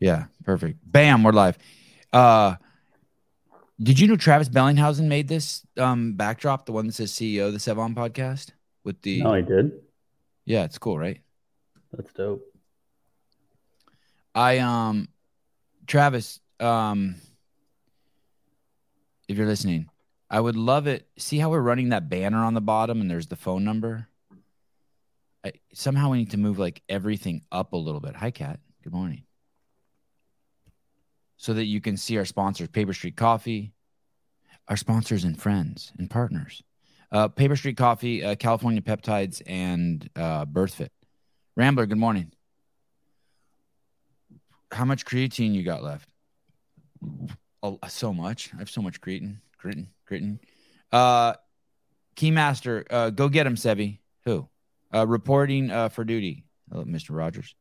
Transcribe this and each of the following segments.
Yeah, perfect. Bam, we're live. Uh did you know Travis Bellinghausen made this um backdrop, the one that says CEO of the Sevan podcast? With the No, I did. Yeah, it's cool, right? That's dope. I um Travis, um if you're listening, I would love it. See how we're running that banner on the bottom and there's the phone number? I, somehow we need to move like everything up a little bit. Hi, Kat. Good morning. So that you can see our sponsors, Paper Street Coffee, our sponsors and friends and partners. Uh, Paper Street Coffee, uh, California Peptides, and uh, BirthFit. Rambler, good morning. How much creatine you got left? Oh, so much. I have so much creatine. Creatine. Creatine. Uh, Keymaster, uh, go get him, Sebi. Who? Uh, reporting uh, for duty, Hello, Mr. Rogers.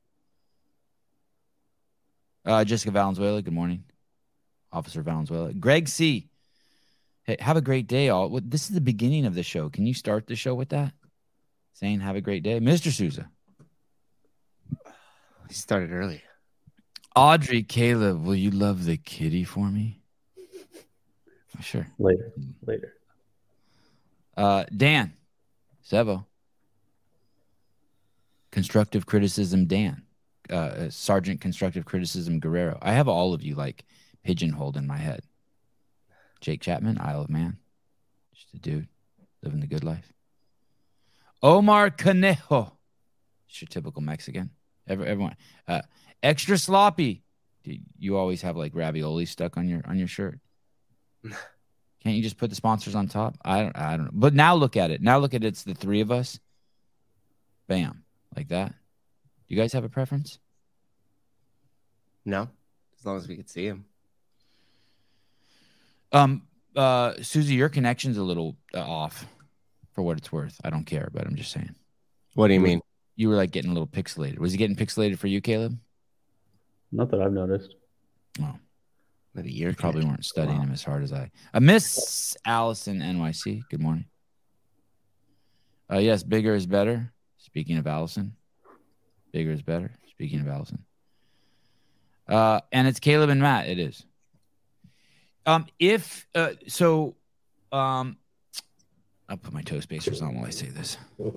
Uh, Jessica Valenzuela, good morning. Officer Valenzuela. Greg C. Hey, have a great day, all. This is the beginning of the show. Can you start the show with that? Saying have a great day. Mr. Souza. He started early. Audrey, Caleb, will you love the kitty for me? Sure. Later. Later. Uh, Dan, Sevo. Constructive criticism, Dan. Uh, uh, Sergeant Constructive Criticism Guerrero. I have all of you like pigeonholed in my head. Jake Chapman, Isle of Man. Just a dude living the good life. Omar Conejo. It's your typical Mexican. Every, everyone. Uh, extra sloppy. Do You always have like ravioli stuck on your on your shirt. Can't you just put the sponsors on top? I don't I don't know. But now look at it. Now look at it. It's the three of us. Bam. Like that. Do you guys have a preference? No, as long as we could see him. Um uh Susie, your connection's a little uh, off for what it's worth. I don't care, but I'm just saying. What do you mean? You were like getting a little pixelated. Was he getting pixelated for you, Caleb? Not that I've noticed. Oh, Maybe you're you probably weren't studying Wow. him as hard as I. Uh, Miss Allison NYC. Good morning. Uh, yes, bigger is better. Speaking of Allison, bigger is better. Speaking of Allison, uh, and it's Caleb and Matt. It is. Um, if uh, so, um, I'll put my toe spacers on while I say this.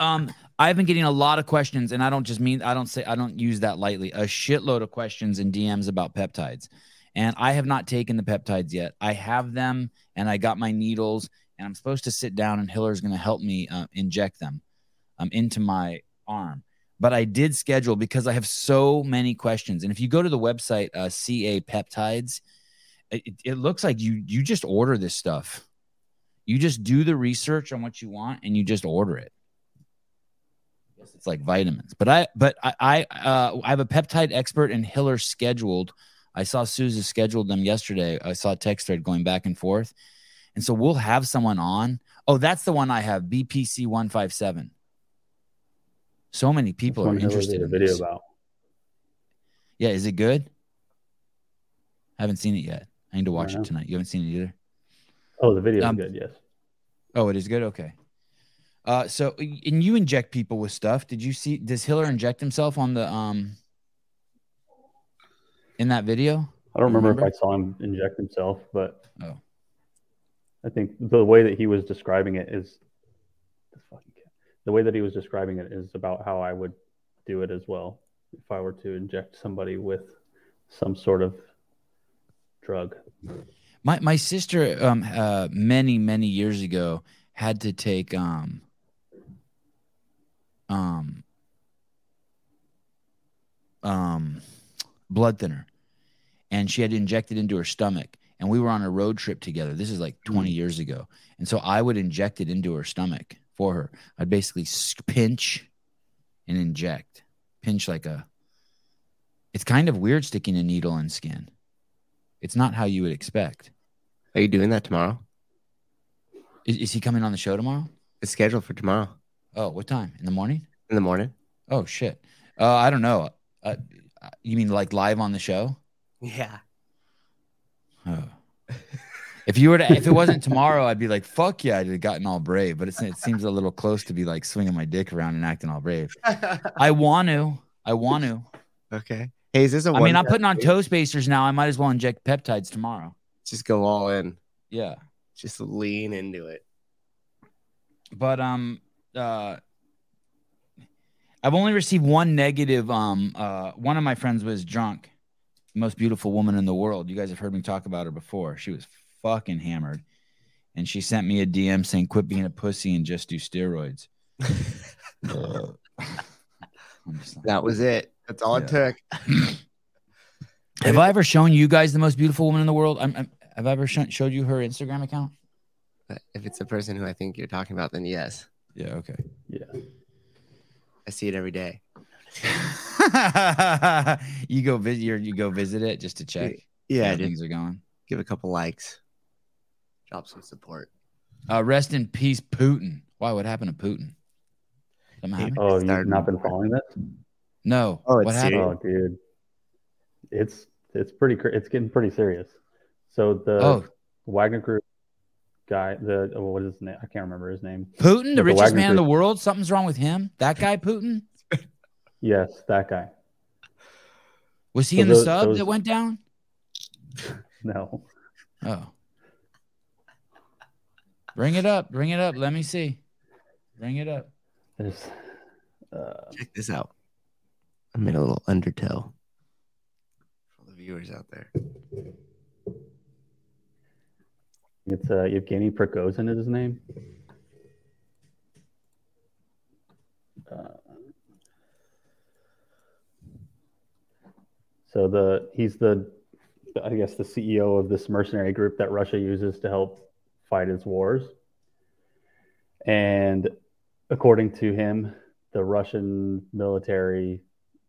Um, I've been getting a lot of questions, and I don't just mean I don't say I don't use that lightly. A shitload of questions and DMs about peptides, and I have not taken the peptides yet. I have them, and I got my needles, and I'm supposed to sit down, and Hiller's going to help me uh, inject them um, into my arm. But I did schedule because I have so many questions, and if you go to the website uh, CA Peptides, it, it looks like you you just order this stuff. You just do the research on what you want, and you just order it it's like vitamins. But I but I I uh I have a peptide expert and Hiller scheduled. I saw Susan scheduled them yesterday. I saw text thread going back and forth. And so we'll have someone on. Oh, that's the one I have, BPC 157. So many people are interested in video this. about. Yeah, is it good? I haven't seen it yet. I need to watch it tonight. You haven't seen it either? Oh, the video is Um, good. Yes. Oh, it is good. Okay. Uh, so and you inject people with stuff. Did you see? Does Hiller inject himself on the um in that video? I don't remember, remember? if I saw him inject himself, but Oh. I think the way that he was describing it is fucking. The way that he was describing it is about how I would do it as well. If I were to inject somebody with some sort of drug. My my sister um uh many many years ago had to take um um um blood thinner. And she had to inject it into her stomach. And we were on a road trip together. This is like 20 years ago. And so i would inject it into her stomach for her. I'd basically pinch and inject. Pinch like a it's kind of weird sticking a needle in skin. It's not how you would expect. Are you doing that tomorrow? is, is he coming on the show tomorrow? It's scheduled for tomorrow. Oh what time? In the morning? In the morning. oh shit. Uh, i don't know. Uh, you mean like live on the show? Yeah. Oh. If you were to, if it wasn't tomorrow, I'd be like, "Fuck yeah!" I'd have gotten all brave. But it's, it seems a little close to be like swinging my dick around and acting all brave. I want to, I want to, Okay. Hey, is this a I mean, I'm putting on toe spacers now. I might as well inject peptides tomorrow. Just go all in. Yeah. Just lean into it. but um uh I've only received one negative um uh one of my friends was drunk most beautiful woman in the world you guys have heard me talk about her before she was fucking hammered and she sent me a DM saying quit being a pussy and just do steroids I'm just like- That was it. That's all it took. have I ever shown you guys the most beautiful woman in the world I'm, I'm- have I ever shown, showed you her Instagram account if it's the person who I think you're talking about, then yes. yeah okay Yeah. I see it every day. you go visit you go visit it just to check Yeah, how things are going Give a couple likes. Drop some support. Uh, rest in peace, Putin. Why? What happened to Putin? Something Oh, you've not been following this? No. Oh, it's what happened? Oh, dude, it's it's pretty cr- it's getting pretty serious. So the Oh, Wagner Group guy, the oh, what is his name? I can't remember his name. Putin, the the richest Wagner man in the world. Something's wrong with him. That guy, Putin. Yes, that guy. Was he So in the those- sub those- that went down? No, Oh. Bring it up. Bring it up. Let me see. Bring it up. there's uh, Check this out. I made a little undertow for the viewers out there. it's uh, Evgeny Prigozhin is his name. Uh, so the he's the I guess the CEO of this mercenary group that Russia uses to help fight its wars. And according to him, the Russian military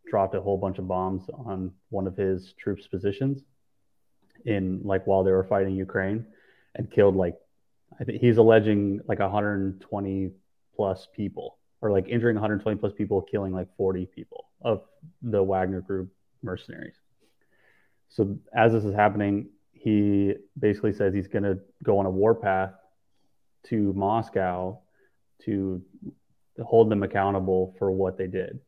dropped a whole bunch of bombs on one of his troops' positions in like while they were fighting Ukraine and killed like I think he's alleging like 120 plus people or like injuring 120 plus people, killing like 40 people of the Wagner group mercenaries. So as this is happening, he basically says he's going to go on a war path to Moscow to hold them accountable for what they did.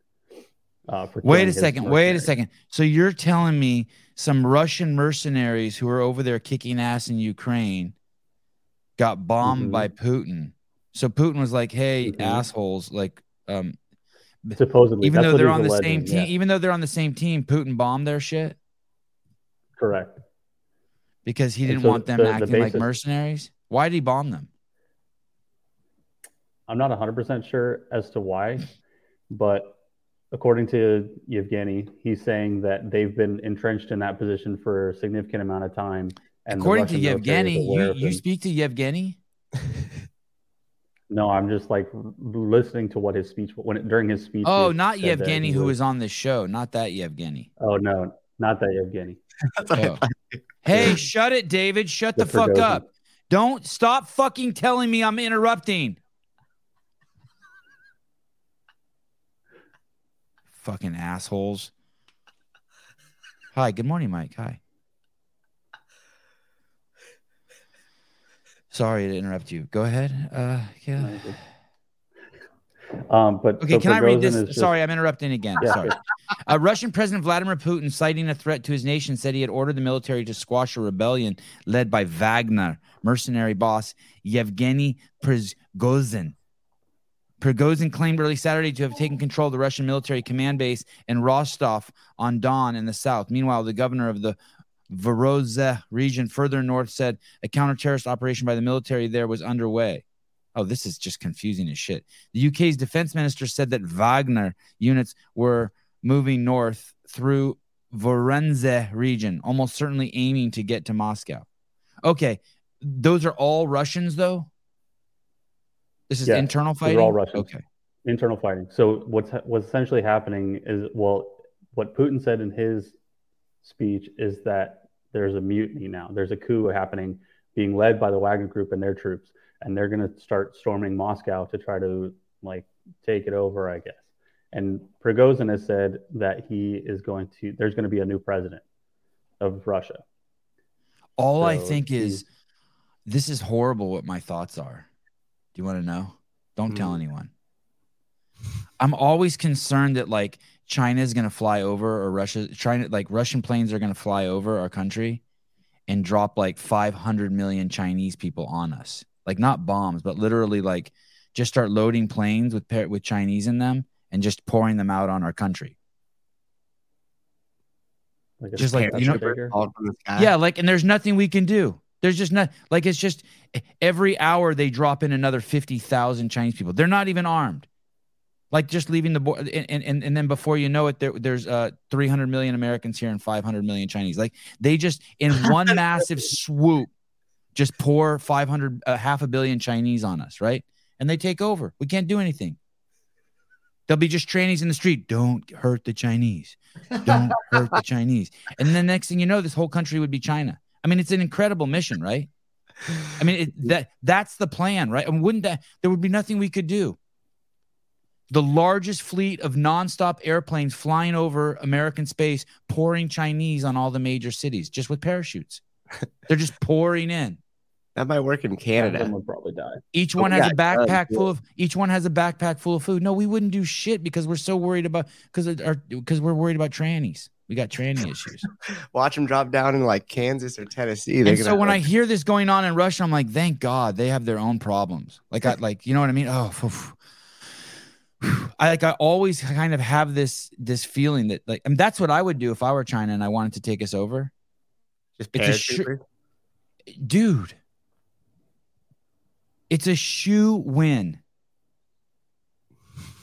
Uh, for Wait a second. Wait a second. So you're telling me some Russian mercenaries who are over there kicking ass in Ukraine got bombed Mhm. by Putin. So Putin was like, "Hey, Mhm. assholes! Like, um, Supposedly, even though they're on the alleging, same team, yeah. even though they're on the same team, Putin bombed their shit Correct. Because he didn't so want them the- the acting like mercenaries. Why did he bomb them? I'm not 100% sure as to why, but according to Yevgeny, he's saying that they've been entrenched in that position for a significant amount of time. And According to Russian military is Yevgeny, you, you speak to Yevgeny. No, I'm just like listening to what his speech when it, during his speech. Oh, not Yevgeny, who was on this show. Not that Yevgeny. Oh no, not that Yevgeny. That's what I Oh. Hey, shut it, David. Shut the The fuck Prigozhin. up. Don't stop fucking telling me I'm interrupting. Fucking assholes. Hi, good morning, Mike. Hi. Sorry to interrupt you. Go ahead. Uh, yeah. Um, but Okay, so can I read this? just- Sorry, I'm interrupting again. Yeah, Sorry. Uh, Russian President Vladimir Putin, citing a threat to his nation, said he had ordered the military to squash a rebellion led by Wagner mercenary boss Yevgeny Prigozhin. Prigozhin claimed early Saturday to have taken control of the Russian military command base in Rostov on Don in the south. Meanwhile, the governor of the Voronezh region further north said a counter-terrorist operation by the military there was underway. Oh, this is just confusing as shit. The UK's defense minister said that Wagner units were moving north through Voronezh region, almost certainly aiming to get to Moscow. Okay, those are all Russians, though. This is Yeah, internal fighting. They're all Russians. Okay. internal fighting. So what's what's essentially happening is well, what Putin said in his speech is that there's a mutiny now. There's a coup happening, being led by the Wagner Group and their troops, and they're going to start storming Moscow to try to like take it over, I guess. And Prigozhin has said that he is going to. There's going to be a new president of Russia. All I So think is this is horrible. What my thoughts are. Do you want to know? Don't tell Hmm. anyone. I'm always concerned that like China is going to fly over or Russia China like Russian planes are going to fly over our country and drop like 500 million Chinese people on us. Like not bombs, but literally like just start loading planes with with Chinese in them and just pouring them out on our country. Like Just like, you know- Bigger. All from the sky. Yeah, like, and there's nothing we can do. There's just not like it's just every hour they drop in another fifty thousand Chinese people. They're not even armed. Like just leaving the board, and, and and then before you know it, there, there's uh 300 million Americans here and 500 million Chinese. Like they just in one massive swoop, just pour 500, uh, half a billion Chinese on us, right? And they take over. We can't do anything. They'll be just trannies in the street. Don't hurt the Chinese. Don't hurt the Chinese. And then next thing you know, this whole country would be China. I mean, it's an incredible mission, right? I mean, it, that that's the plan, right? And wouldn't that there would be nothing we could do? The largest fleet of nonstop airplanes flying over American space, pouring Chinese on all the major cities, just with parachutes. They're just pouring in. That might work in Canada. them would probably die. Each Oh, one has yeah, a backpack full of each one has a backpack full of food. No, we wouldn't do shit because we're so worried about because our because we're worried about trannies. We got tranny issues. Watch them drop down in like Kansas or Tennessee. They're and so gonna when I hear this going on in Russia, I'm like, thank God they have their own problems. Like I like, you know what I mean? Oh, phew, phew. I like I always kind of have this this feeling that like, and that's what I would do if I were China and I wanted to take us over, just it's a sh- dude. It's a shoe win.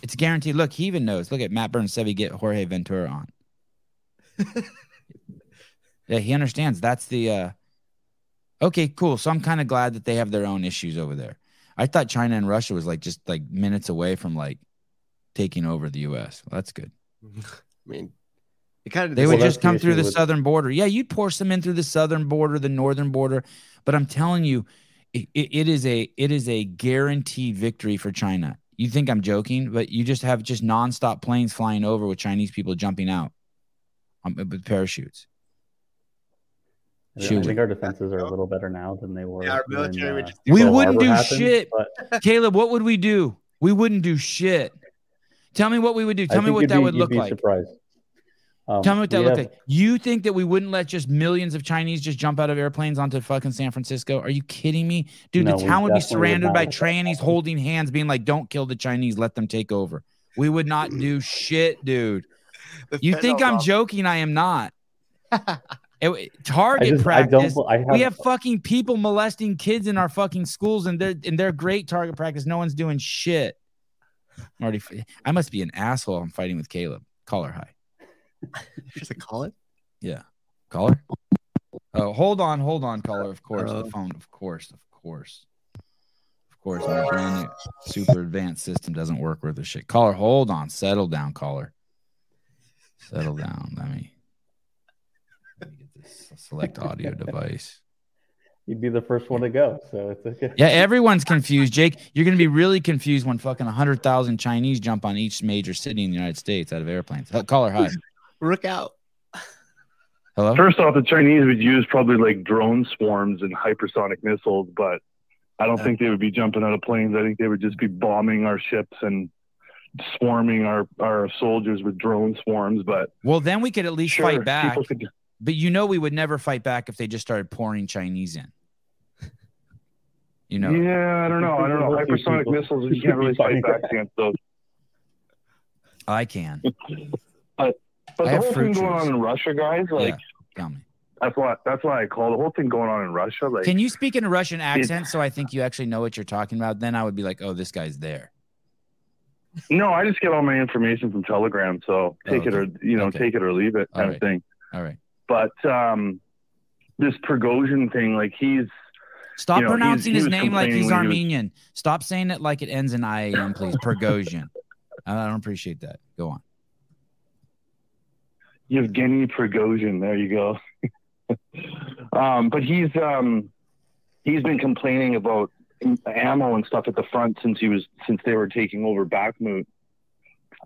It's guaranteed. Look, he even knows. Look at Matt Burns said we get Jorge Ventura on. yeah, he understands. That's the uh okay, cool. So I'm kind of glad that they have their own issues over there. I thought China and Russia was like just like minutes away from like taking over the US. Well, that's good. I mean, it kind of They would that's just the come through the with- southern border. Yeah, you'd pour some in through the southern border, the northern border, but I'm telling you, it, it, it is a it is a guaranteed victory for China. You think I'm joking, but you just have just nonstop planes flying over with Chinese people jumping out um, with parachutes. I think our defenses are a little better now than they were. Yeah, our when, military would uh, just We wouldn't do happened, shit. But Caleb, what would we do? We wouldn't do shit. Tell me what we would do. Tell me what that be- would you'd look be like. Surprised. Um, Tell me what that we looked have- like. You think that we wouldn't let just millions of Chinese just jump out of airplanes onto fucking San Francisco? Are you kidding me? Dude, No, the town would be definitely would surrounded by let trannies holding hands, being like, don't kill the Chinese, let them take over. We would not do shit, dude. You think I'm joking? I am not. It- I target just, I practice. don't. I have, we have fucking people molesting kids in our fucking schools, and they're and they're great target practice. No one's doing shit. I'm already, I must be an asshole. I'm fighting with Caleb. Call her high. Just a call it. Yeah. Caller? Oh, hold on, hold on, caller. Of course, the Uh, phone. Of course, of course, of course. My brand new super advanced system doesn't work worth a shit. Caller, hold on. Settle down, caller. Settle down. Let me, let me get this select audio device. You'd be the first one to go, so it's okay. Yeah, everyone's confused, Jake. You're going to be really confused when fucking 100,000 Chinese jump on each major city in the United States out of airplanes. Uh, Caller, hi. Rook out. Hello? First off, the Chinese would use probably like drone swarms and hypersonic missiles, but I don't think they would be jumping out of planes. I think they would just be bombing our ships and swarming our, our soldiers with drone swarms. But Well, then we could at least sure, fight back. could- But you know, we would never fight back if they just started pouring Chinese in. You know, Yeah, I don't know. I don't know. Hypersonic missiles, you can't really fight back back. against those. I can. But I the whole thing going on in Russia, guys, like yeah, tell me. that's why that's why I call the whole thing going on in Russia. Like Can you speak in a Russian accent so I think you actually know what you're talking about? Then I would be like, oh, this guy's there. no, I just get all my information from Telegram, so Oh, take it or you know, Okay. take it or leave it kind right. of thing. All right. But um this Prigozhin thing, like he's Stop You know, pronouncing his name like he's when he was- Armenian. Stop saying it like it ends in IAM, please. Pergosian. I don't appreciate that. Go on. Yevgeny Prigozhin. There you go. um, but he's um, he's been complaining about ammo and stuff at the front since he was since they were taking over Bakhmut.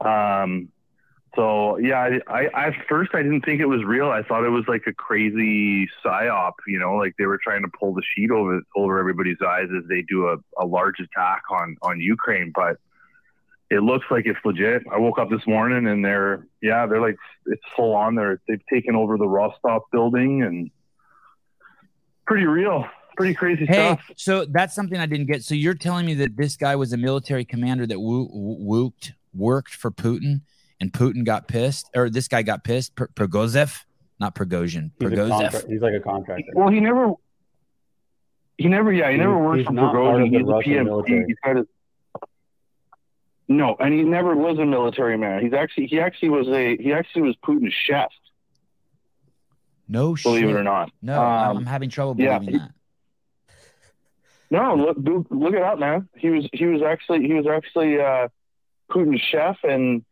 Um, so yeah, I, I at first I didn't think it was real. I thought it was like a crazy psyop. You know, like they were trying to pull the sheet over over everybody's eyes as they do a, a large attack on on Ukraine. But it looks like it's legit. I woke up this morning and they're yeah, they're like it's full on. They're they've taken over the Rostov building and pretty real, pretty crazy Hey, stuff. so that's something I didn't get. So you're telling me that this guy was a military commander that wo- wo- wooked, worked for Putin, and Putin got pissed, or this guy got pissed. Pr- Prigozhin, not Prigozhin. He's, Prigozhin. contra- he's like a contractor. Well, he never, he never, yeah, he, He- never worked he's for not Prigozhin. He's a Russian PMC. military. He's got a, no, and he never was a military man. He's actually, he actually was a, he actually was Putin's chef. No Believe shit. it or not. No, I'm- Um, I'm having trouble yeah, believing that. No, look, look it up, man. He was, he was actually, he was actually uh, Putin's chef and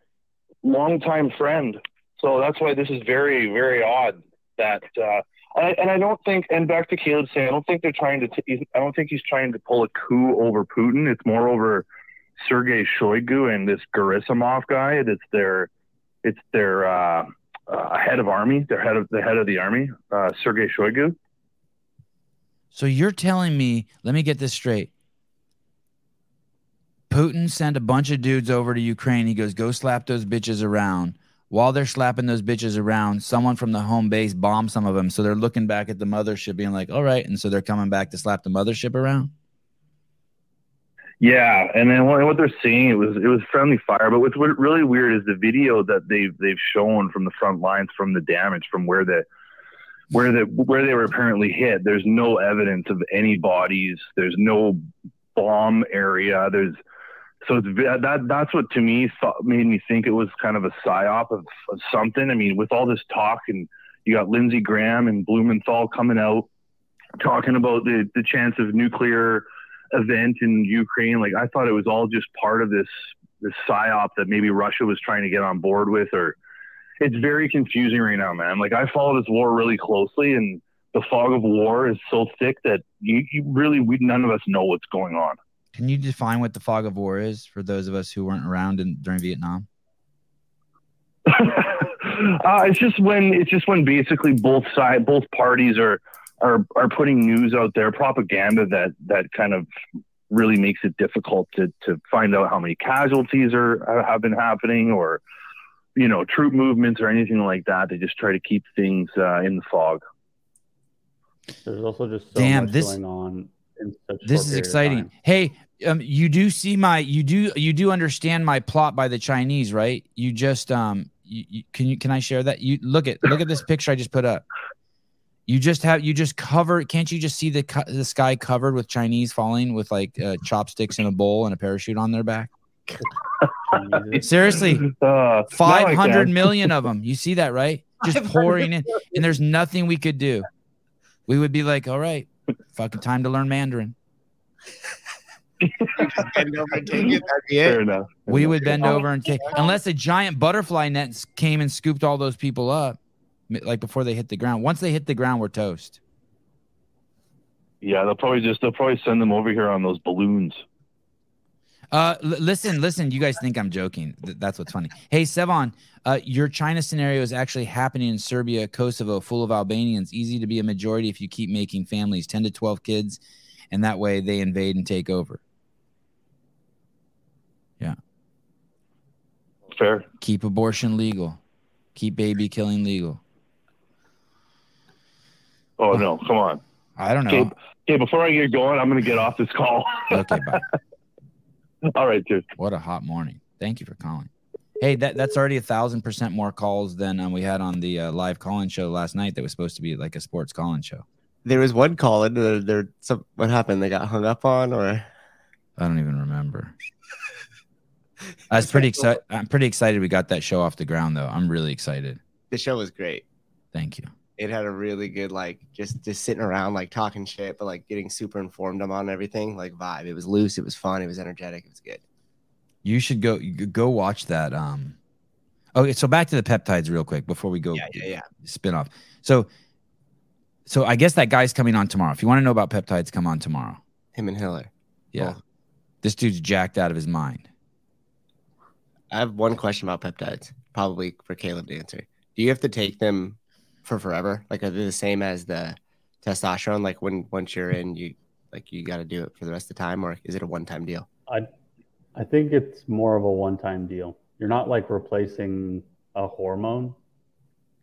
longtime friend. So that's why this is very, very odd that. Uh, I, and I don't think, and back to Caleb saying, I don't think they're trying to. T- I don't think he's trying to pull a coup over Putin. It's more over Sergei Shoigu and this Gerasimov guy. That's their, it's their uh, uh, head of army. Their head of the head of the army, uh, Sergei Shoigu. So you're telling me, let me get this straight. Putin sent a bunch of dudes over to Ukraine. He goes, go slap those bitches around. While they're slapping those bitches around, someone from the home base bombed some of them. So they're looking back at the mothership, being like, all right. And so they're coming back to slap the mothership around. Yeah, and then what, they're seeing it was it was friendly fire, but what's really weird is the video that they've they've shown from the front lines from the damage from where the where the where they were apparently hit. There's no evidence of any bodies. There's no bomb area. There's so it's that that's what to me made me think it was kind of a psyop of, of something. I mean, with all this talk and you got Lindsey Graham and Blumenthal coming out talking about the the chance of nuclear event in Ukraine. Like I thought it was all just part of this this psyop that maybe Russia was trying to get on board with, or it's very confusing right now, man. Like I follow this war really closely, and the fog of war is so thick that you, you really we none of us know what's going on. Can you define what the fog of war is for those of us who weren't around in, during Vietnam? uh, it's just when it's just when basically both side both parties are are are putting news out there, propaganda that that kind of really makes it difficult to to find out how many casualties are have been happening or you know troop movements or anything like that. They just try to keep things uh, in the fog. There's also just so Damn, much this- going on. In such This is exciting. Hey, um, you do see my you do you do understand my plot by the Chinese, right? You just um you, you, can you can I share that? You look at look at this picture I just put up. You just have you just cover. Can't you just see the co- the sky covered with Chinese falling with like uh, chopsticks in a bowl and a parachute on their back? Seriously, Uh, now five hundred can. million of them. You see that, right? Just pouring in, and there's nothing we could do. We would be like, all right, fucking time to learn Mandarin. Bend over and take it. That'd be Fair it. enough. We would bend over and take, unless a giant butterfly net came and scooped all those people up, m- like before they hit the ground. Once they hit the ground, we're toast. Yeah, they'll probably just they'll probably send them over here on those balloons. Uh, l- listen, listen. You guys think I'm joking? Th- that's what's funny. Hey, Sevan, uh, your China scenario is actually happening in Serbia, Kosovo, full of Albanians. Easy to be a majority if you keep making families, ten to twelve kids, and that way they invade and take over. Yeah. Fair. Keep abortion legal. Keep baby killing legal. Oh no, come on. I don't know. Okay, okay. Before I get going, I'm gonna get off this call. Okay, bye. All right, dude. What a hot morning. Thank you for calling. Hey, that that's already a thousand percent more calls than um, we had on the uh, live call-in show last night. That was supposed to be like a sports call-in show. There was one call in there. there some, what happened? They got hung up on, or I don't even remember. I was pretty excited. I'm pretty excited we got that show off the ground, though. I'm really excited. the show was great. Thank you. It had a really good like just just sitting around like talking shit, but like getting super informed on everything. Like vibe. It was loose. It was fun. It was energetic. It was good. You should go go watch that. Um. Okay, so back to the peptides real quick before we go. Yeah, yeah, yeah. Spin off. So, so I guess that guy's coming on tomorrow. If you want to know about peptides, come on tomorrow. Him and Hiller. Yeah, Cool. this dude's jacked out of his mind. I have one question about peptides, probably for Caleb to answer. Do you have to take them for forever? Like, are they the same as the testosterone? Like, when once you're in, you like you got to do it for the rest of the time, or is it a one-time deal? I I think it's more of a one-time deal. You're not like replacing a hormone.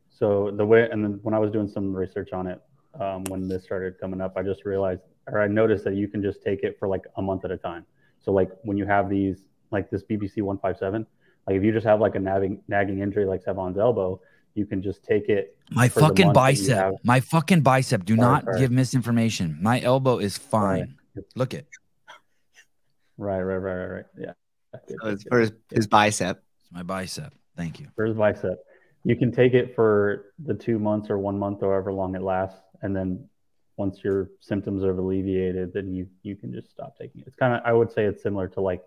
So the way, and then when I was doing some research on it, um, when this started coming up, I just realized, or I noticed that you can just take it for like a month at a time. So like when you have these, like this BPC 157, like if you just have like a nagging, nagging injury like Sevan's elbow, you can just take it. My fucking month that you bicep. My fucking bicep. Do not sorry. give misinformation. My elbow is fine. Look it. Right, right, right, right, right. Yeah. So it's for his, his bicep. It's my bicep. Thank you. For his bicep. You can take it for the two months or one month or however long it lasts. And then once your symptoms are alleviated, then you, you can just stop taking it. It's kind of, I would say it's similar to like,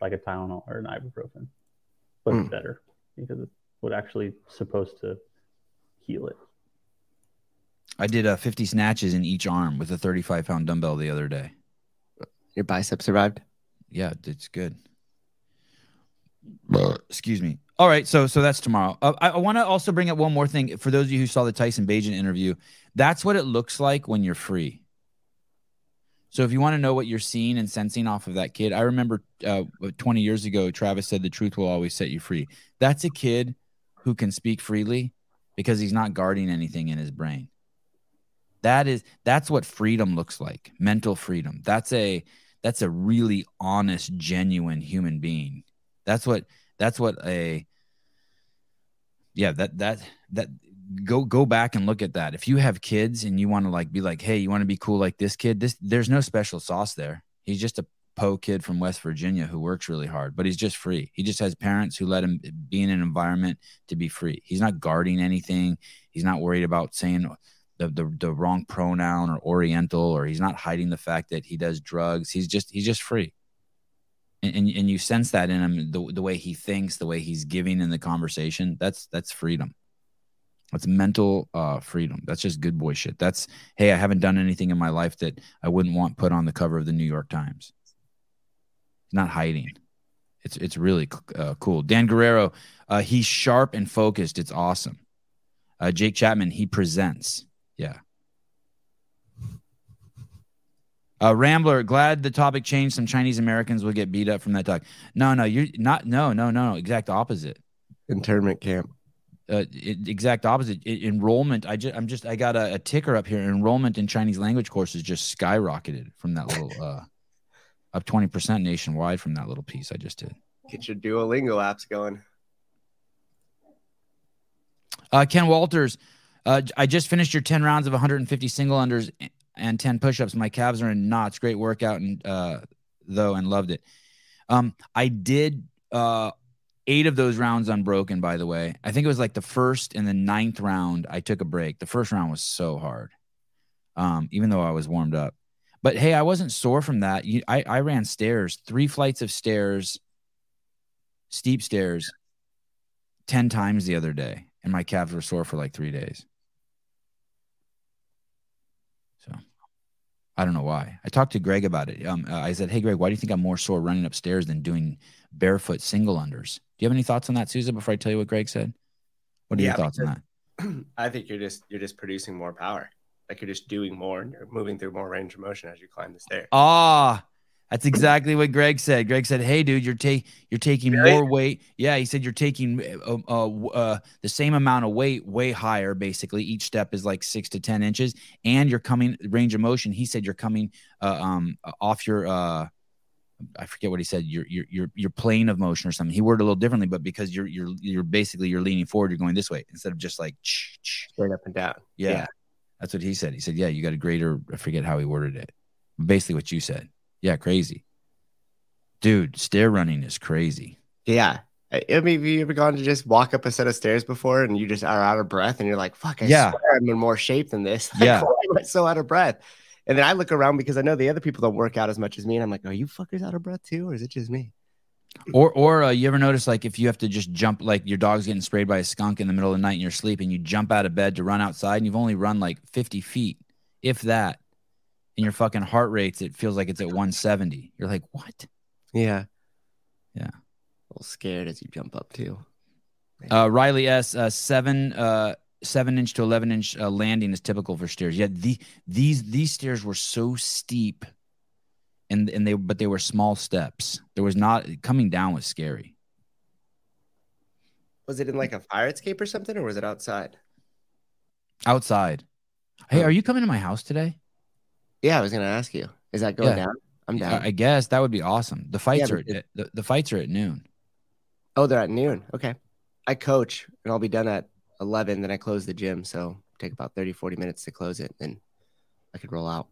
like a Tylenol or an ibuprofen, but Hmm. it's better because it's what actually supposed to heal it. I did uh, 50 snatches in each arm with a 35 pound dumbbell the other day. Your bicep survived. Yeah, it's good. Excuse me. All right, so so that's tomorrow. Uh, I, I want to also bring up one more thing for those of you who saw the Tyson Bagent interview. That's what it looks like when you're free. So if you want to know what you're seeing and sensing off of that kid, I remember uh, 20 years ago, Travis said the truth will always set you free. That's a kid who can speak freely because he's not guarding anything in his brain. That is that's what freedom looks like. Mental freedom. That's a that's a really honest, genuine human being. That's what that's what a yeah, that that that go go back and look at that. If you have kids and you want to like be like, hey, you want to be cool like this kid, this there's no special sauce there. He's just a Poe kid from West Virginia who works really hard, but he's just free. He just has parents who let him be in an environment to be free. He's not guarding anything. He's not worried about saying the, the, the wrong pronoun or oriental, or he's not hiding the fact that he does drugs. He's just he's just free. And, and, and you sense that in him, the, the way he thinks, the way he's giving in the conversation. That's that's freedom. That's mental uh, freedom. That's just good boy shit. That's hey, I haven't done anything in my life that I wouldn't want put on the cover of the New York Times. He's not hiding. It's it's really uh, cool. Dan Guerrero, uh, he's sharp and focused. It's awesome. Uh, Jake Chapman, he presents. Yeah. Uh, Rambler, glad the topic changed. Some Chinese Americans will get beat up from that talk. No, no, you're not. No, no, no, no. Exact opposite. Internment camp. Uh, it, exact opposite. I- enrollment. I just, I'm just, I got a, a ticker up here. Enrollment in Chinese language courses just skyrocketed from that little, uh, up 20% nationwide from that little piece I just did. Get your Duolingo apps going. Uh, Ken Walters, uh, I just finished your 10 rounds of 150 single unders and 10 push-ups. My calves are in knots. Great workout and uh, though and loved it. Um, I did uh, eight of those rounds unbroken, by the way. I think it was like the first and the ninth round. I took a break. The first round was so hard, um, even though I was warmed up. But hey, I wasn't sore from that. You, I, I ran stairs, three flights of stairs, steep stairs, 10 times the other day and my calves were sore for like three days. So I don't know why. I talked to Greg about it. Um, uh, I said, "Hey, Greg, why do you think I'm more sore running upstairs than doing barefoot single unders?" Do you have any thoughts on that, Sousa? Before I tell you what Greg said, what are Yeah, your thoughts on that? I think you're just you're just producing more power. Like you're just doing more and you're moving through more range of motion as you climb the stair. Ah, that's exactly what Greg said. Greg said, "Hey, dude, you're take you're taking Really? more weight. Yeah, he said you're taking uh, uh, uh, the same amount of weight, way higher. Basically, each step is like six to ten inches, and you're coming range of motion. He said you're coming uh, um off your uh, I forget what he said. Your your your your plane of motion or something. He worded a little differently, but because you're you're you're basically you're leaning forward, you're going this way instead of just like ch- ch- Straight up and down. yeah. Yeah. That's what he said. He said, Yeah, you got a greater, I forget how he worded it. Basically what you said. Yeah, crazy. Dude, stair running is crazy. Yeah. I mean, have you ever gone to just walk up a set of stairs before and you just are out of breath and you're like, fuck, I Yeah. swear I'm in more shape than this. Like, Yeah. why am I so out of breath? And then I look around because I know the other people don't work out as much as me. And I'm like, are you fuckers out of breath too? Or is it just me? Or or uh, you ever notice like if you have to just jump like your dog's getting sprayed by a skunk in the middle of the night and you're sleeping, you jump out of bed to run outside and you've only run like 50 feet, if that, and your fucking heart rates, it feels like it's at 170. You're like, what? Yeah. Yeah. A little scared as you jump up too. Uh, Riley S. Uh, seven uh, seven inch to eleven inch uh, landing is typical for stairs. Yet the these these stairs were so steep and and they but they were small steps. There was not coming down was scary. Was it in like a fire escape or something, or was it outside? Outside. Hey, are oh. you coming to my house today? Yeah, I was gonna ask you. Is that going Yeah. down? I'm down. I guess that would be awesome. The fights Yeah, are at, the, the fights are at noon. oh, they're at noon. Okay. I coach and I'll be done at 11. Then I close the gym. So take about 30, 40 minutes to close it. Then I could roll out.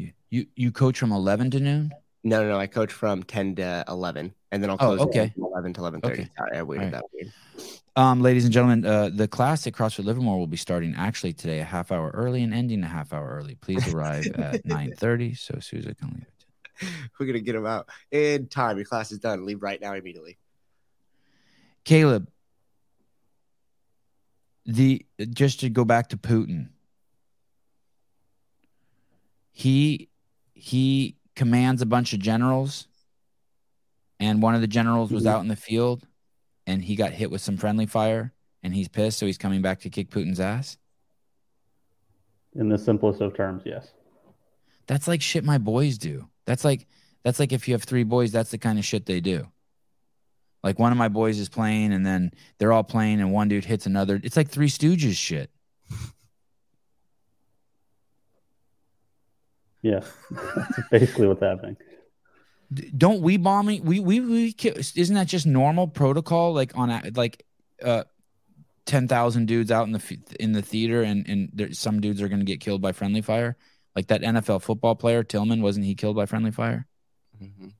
You you you coach from eleven to noon. No, no, no. I coach from 10 to 11. And then I'll close Oh, close okay. from 11 to 11.30. Okay. Sorry, I waited right. that weird. Um, ladies and gentlemen, uh, the class at CrossFit Livermore will be starting actually today a half hour early and ending a half hour early. Please arrive at nine thirty so Souza can leave. We're going to get them out in time. Your class is done. Leave right now immediately. Caleb, the just to go back to Putin, he he commands a bunch of generals, and one of the generals was Mhm. out in the field, and he got hit with some friendly fire, and he's pissed, so he's coming back to kick Putin's ass. In the simplest of terms, yes. That's like shit my boys do. That's like that's like if you have three boys, that's the kind of shit they do. Like one of my boys is playing and then they're all playing and one dude hits another. It's like three stooges shit. Yeah, that's basically what's happening. Don't we bombing? We we we ki- isn't that just normal protocol? Like on a, like uh, ten thousand dudes out in the f- in the theater and and there, some dudes are going to get killed by friendly fire. Like that NFL football player Tillman wasn't he killed by friendly fire? Mhm.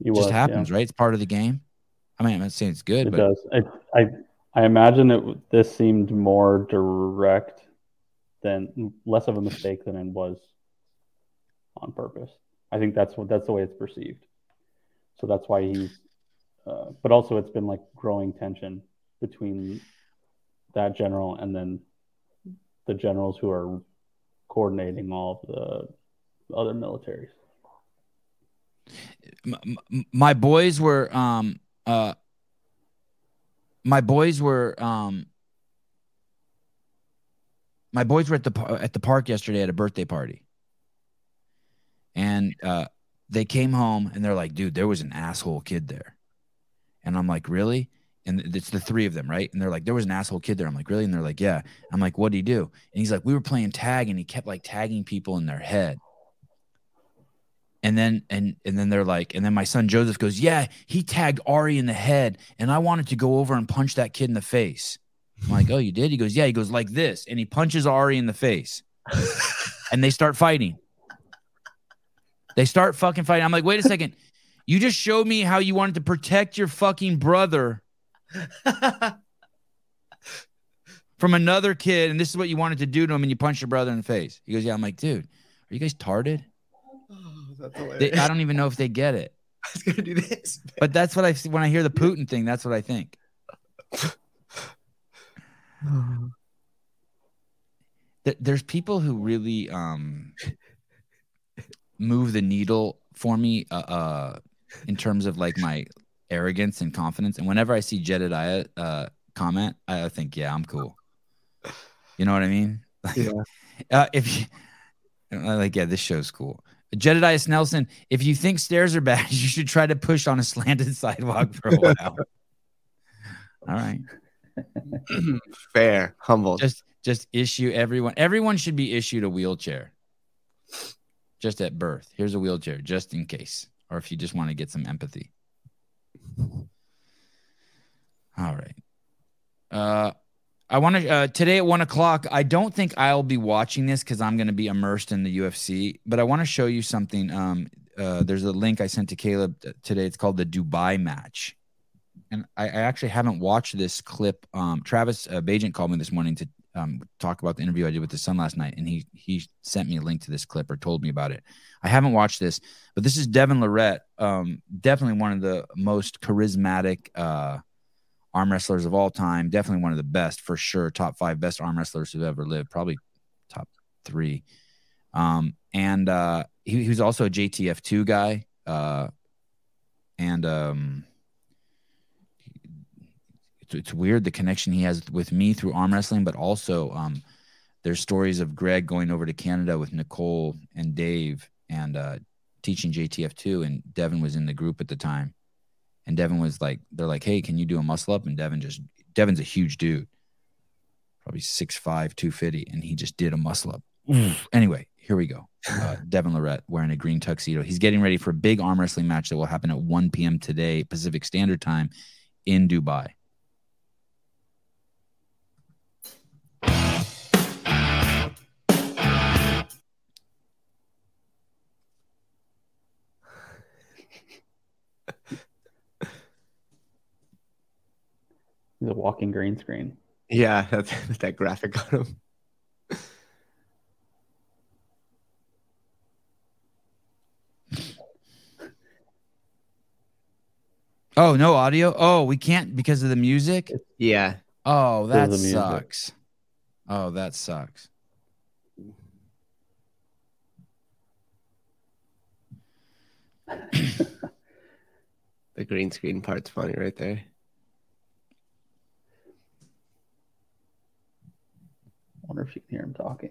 He It was, just yeah. happens, right? It's part of the game. I mean, I'm not saying it's good, It but does. I, I I imagine it. This seemed more direct than less of a mistake than it was on purpose. I think that's what that's the way it's perceived. So that's why he's. Uh, but also, it's been like growing tension between that general and then the generals who are coordinating all the other militaries. m- m- my boys were um uh my boys were um my boys were at the at the park yesterday at a birthday party and uh they came home and they're like dude there was an asshole kid there. And i'm like really? And it's the three of them right? And they're like there was an asshole kid there. I'm like really? And they're like yeah. I'm like what'd he do? And he's like we were playing tag and he kept like tagging people in their head. And then and and then they're like and then my son joseph goes yeah he tagged ari in the head and i wanted to go over and punch that kid in the face. I'm like oh you did? He goes yeah. He goes like this and he punches ari in the face. And they start fighting they start fucking fighting i'm like wait a second you just showed me how you wanted to protect your fucking brother from another kid and this is what you wanted to do to him and you punched your brother in the face he goes yeah i'm like dude are you guys tarded Oh, that's they, i don't even know if they get it I was gonna do this. But that's what I see when I hear the Putin thing. That's what I think. There's people who really um, move the needle for me uh, uh, in terms of like my arrogance and confidence. And whenever I see Jedediah uh, comment, I think, yeah, I'm cool. You know what I mean? Yeah. Uh, if you, like, yeah, this show's cool. Jedediah Snelson, if you think stairs are bad, you should try to push on a slanted sidewalk for a while. All right. Fair, humble. Just just issue everyone. Everyone should be issued a wheelchair. Just at birth. Here's a wheelchair, just in case. Or if you just want to get some empathy. All right. Uh I want to uh, today at one o'clock. I don't think I'll be watching this because I'm going to be immersed in the UFC. But I want to show you something. Um, uh, there's a link I sent to Caleb today. It's called the Dubai match, and I, I actually haven't watched this clip. Um, Travis uh, Bagent called me this morning to um, talk about the interview I did with his son last night, and he he sent me a link to this clip or told me about it. I haven't watched this, but this is Devon Larratt, um, definitely one of the most charismatic. Uh, arm wrestlers of all time. Definitely one of the best for sure. Top five best arm wrestlers who've ever lived. Probably top three. Um, and uh, he, he was also a JTF two guy. Uh, and um, it's, it's weird the connection he has with me through arm wrestling, but also um, there's stories of Greg going over to Canada with Nicole and Dave and uh, teaching JTF two, and Devon was in the group at the time, and Devon was like, they're like, hey, can you do a muscle up? And Devon just, Devon's a huge dude, probably 6'5", 250, and he just did a muscle up. anyway, here we go. Uh, Devon Larratt wearing a green tuxedo. He's getting ready for a big arm wrestling match that will happen at 1 p.m. today, Pacific Standard Time, in Dubai. He's a walking green screen. Yeah, that's, that graphic on him. Oh, no audio. Oh, we can't because of the music. Yeah. Oh, that of the music. sucks. Oh, that sucks. The green screen part's funny right there. Wonder if you can hear him talking.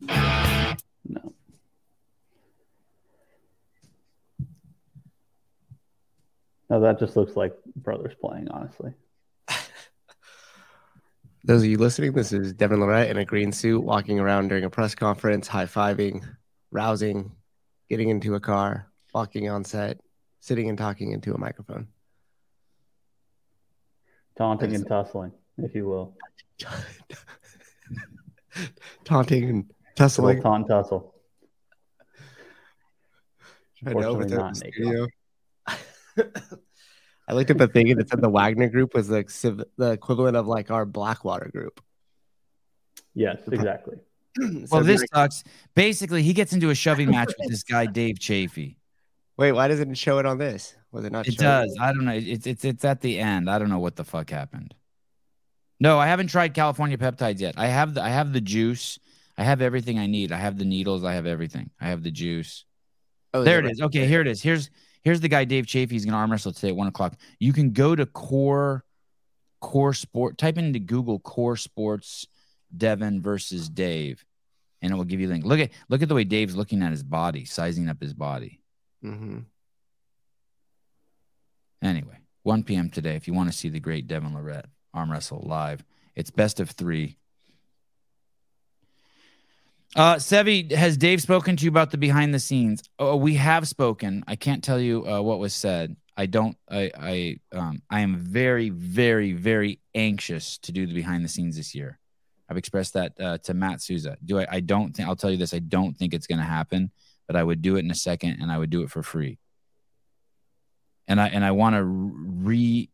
No. No, that just looks like brothers playing, honestly. Those of you listening, this is Devon Larratt in a green suit walking around during a press conference, high fiving, rousing, getting into a car, walking on set, sitting and talking into a microphone. Taunting and tussling, if you will. Taunting and A little tussling. taunt tussle. I know, but not in the naked. studio. I looked at the thing and it said the Wagner group was like civ- the equivalent of like our Blackwater group. Yes, exactly. So Well, this like- sucks. Basically, he gets into a shoving match with this guy Dave Chaffee. wait, why doesn't it show it on this? Was it not? It showing? does. I don't know. It's it's it's at the end. I don't know what the fuck happened. No, I haven't tried California peptides yet. I have the I have the juice. I have everything I need. I have the needles. I have everything. I have the juice. Oh, There it right is. Okay, here it is. Here's here's the guy Dave Chaffee. He's gonna arm wrestle today at one o'clock. You can go to core core sport. Type into Google core sports Devon versus Dave, and it will give you a link. Look at look at the way Dave's looking at his body, sizing up his body. Mm-hmm. Anyway, 1 p.m. today. If you want to see the great Devon Larratt arm wrestle live, it's best of three. Uh, Sevi, has Dave spoken to you about the behind the scenes? Oh, we have spoken. I can't tell you uh, what was said. I don't. I. I. Um. I am very, very, very anxious to do the behind the scenes this year. I've expressed that uh, to Matt Souza. Do I? I don't think. I'll tell you this. I don't think it's going to happen, but I would do it in a second, and I would do it for free and I and I want to re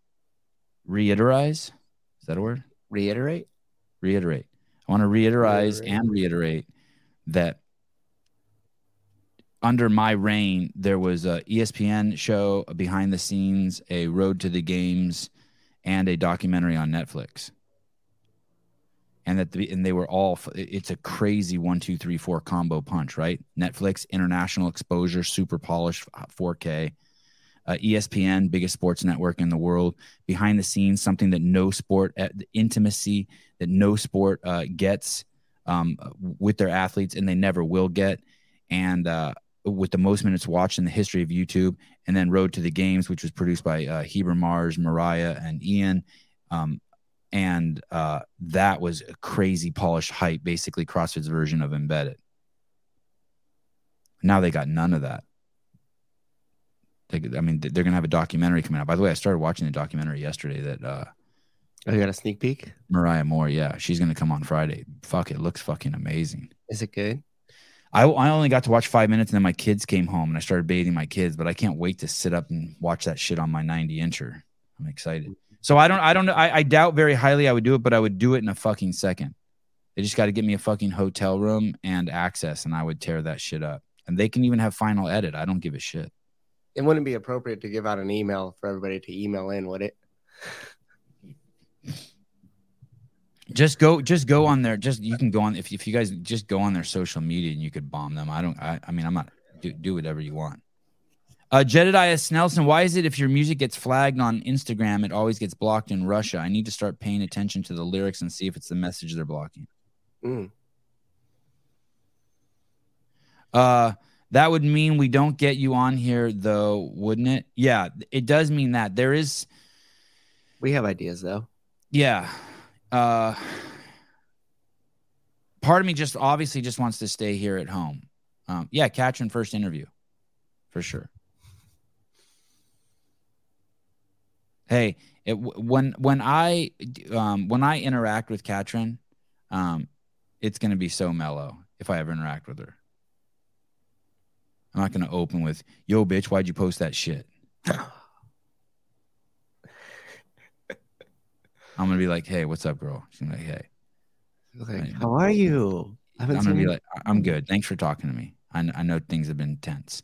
reiterize. Is that a word? Reiterate. Reiterate. I want to Reiterate. and reiterate that under my reign there was a ESPN show, a behind the scenes, a road to the games, and a documentary on Netflix. And that the, and they were all it's a crazy one two three four combo punch right Netflix international exposure super polished uh, 4K uh, ESPN, biggest sports network in the world, behind the scenes, something that no sport, the intimacy that no sport uh, gets um, with their athletes, and they never will get. And uh, with the most minutes watched in the history of YouTube, and then Road to the Games, which was produced by uh, Heber Mars, Mariah, and Ian. Um, and uh, that was a crazy polished hype, basically CrossFit's version of embedded. Now they got none of that. I mean, they're gonna have a documentary coming out. By the way, I started watching the documentary yesterday that uh, Oh, you got a sneak peek? Mariah Moore, yeah, she's gonna come on Friday. Fuck, it looks fucking amazing. Is it good? I, I only got to watch five minutes and then my kids came home and I started bathing my kids, but I can't wait to sit up and watch that shit on my 90 incher. I'm excited. So I don't, I don't know. I, I doubt very highly I would do it, but I would do it in a fucking second. They just got to get me a fucking hotel room and access and I would tear that shit up. And they can even have final edit. I don't give a shit. It wouldn't be appropriate to give out an email for everybody to email in, would it? Just go, just go on there. Just you can go on if if you guys just go on their social media and you could bomb them. I don't. I, I mean, I'm not do do whatever you want. Uh, Jedediah Snelson, why is it if your music gets flagged on Instagram, it always gets blocked in Russia? I need to start paying attention to the lyrics and see if it's the message they're blocking. Mm. Uh, That would mean we don't get you on here, though, wouldn't it? Yeah, it does mean that. There is, We have ideas though. yeah. Uh, part of me just obviously just wants to stay here at home. Um, yeah, Katrin first interview, for sure. Hey, it, when when I um, when I interact with Katrin, um, it's gonna be so mellow if I ever interact with her. I'm not gonna open with "Yo, bitch, why'd you post that shit?" I'm gonna be like, "Hey, what's up, girl?" She's gonna be like, "Hey." Like, how are you? I I'm gonna be like, I'm good. Thanks for talking to me. I, I know things have been tense.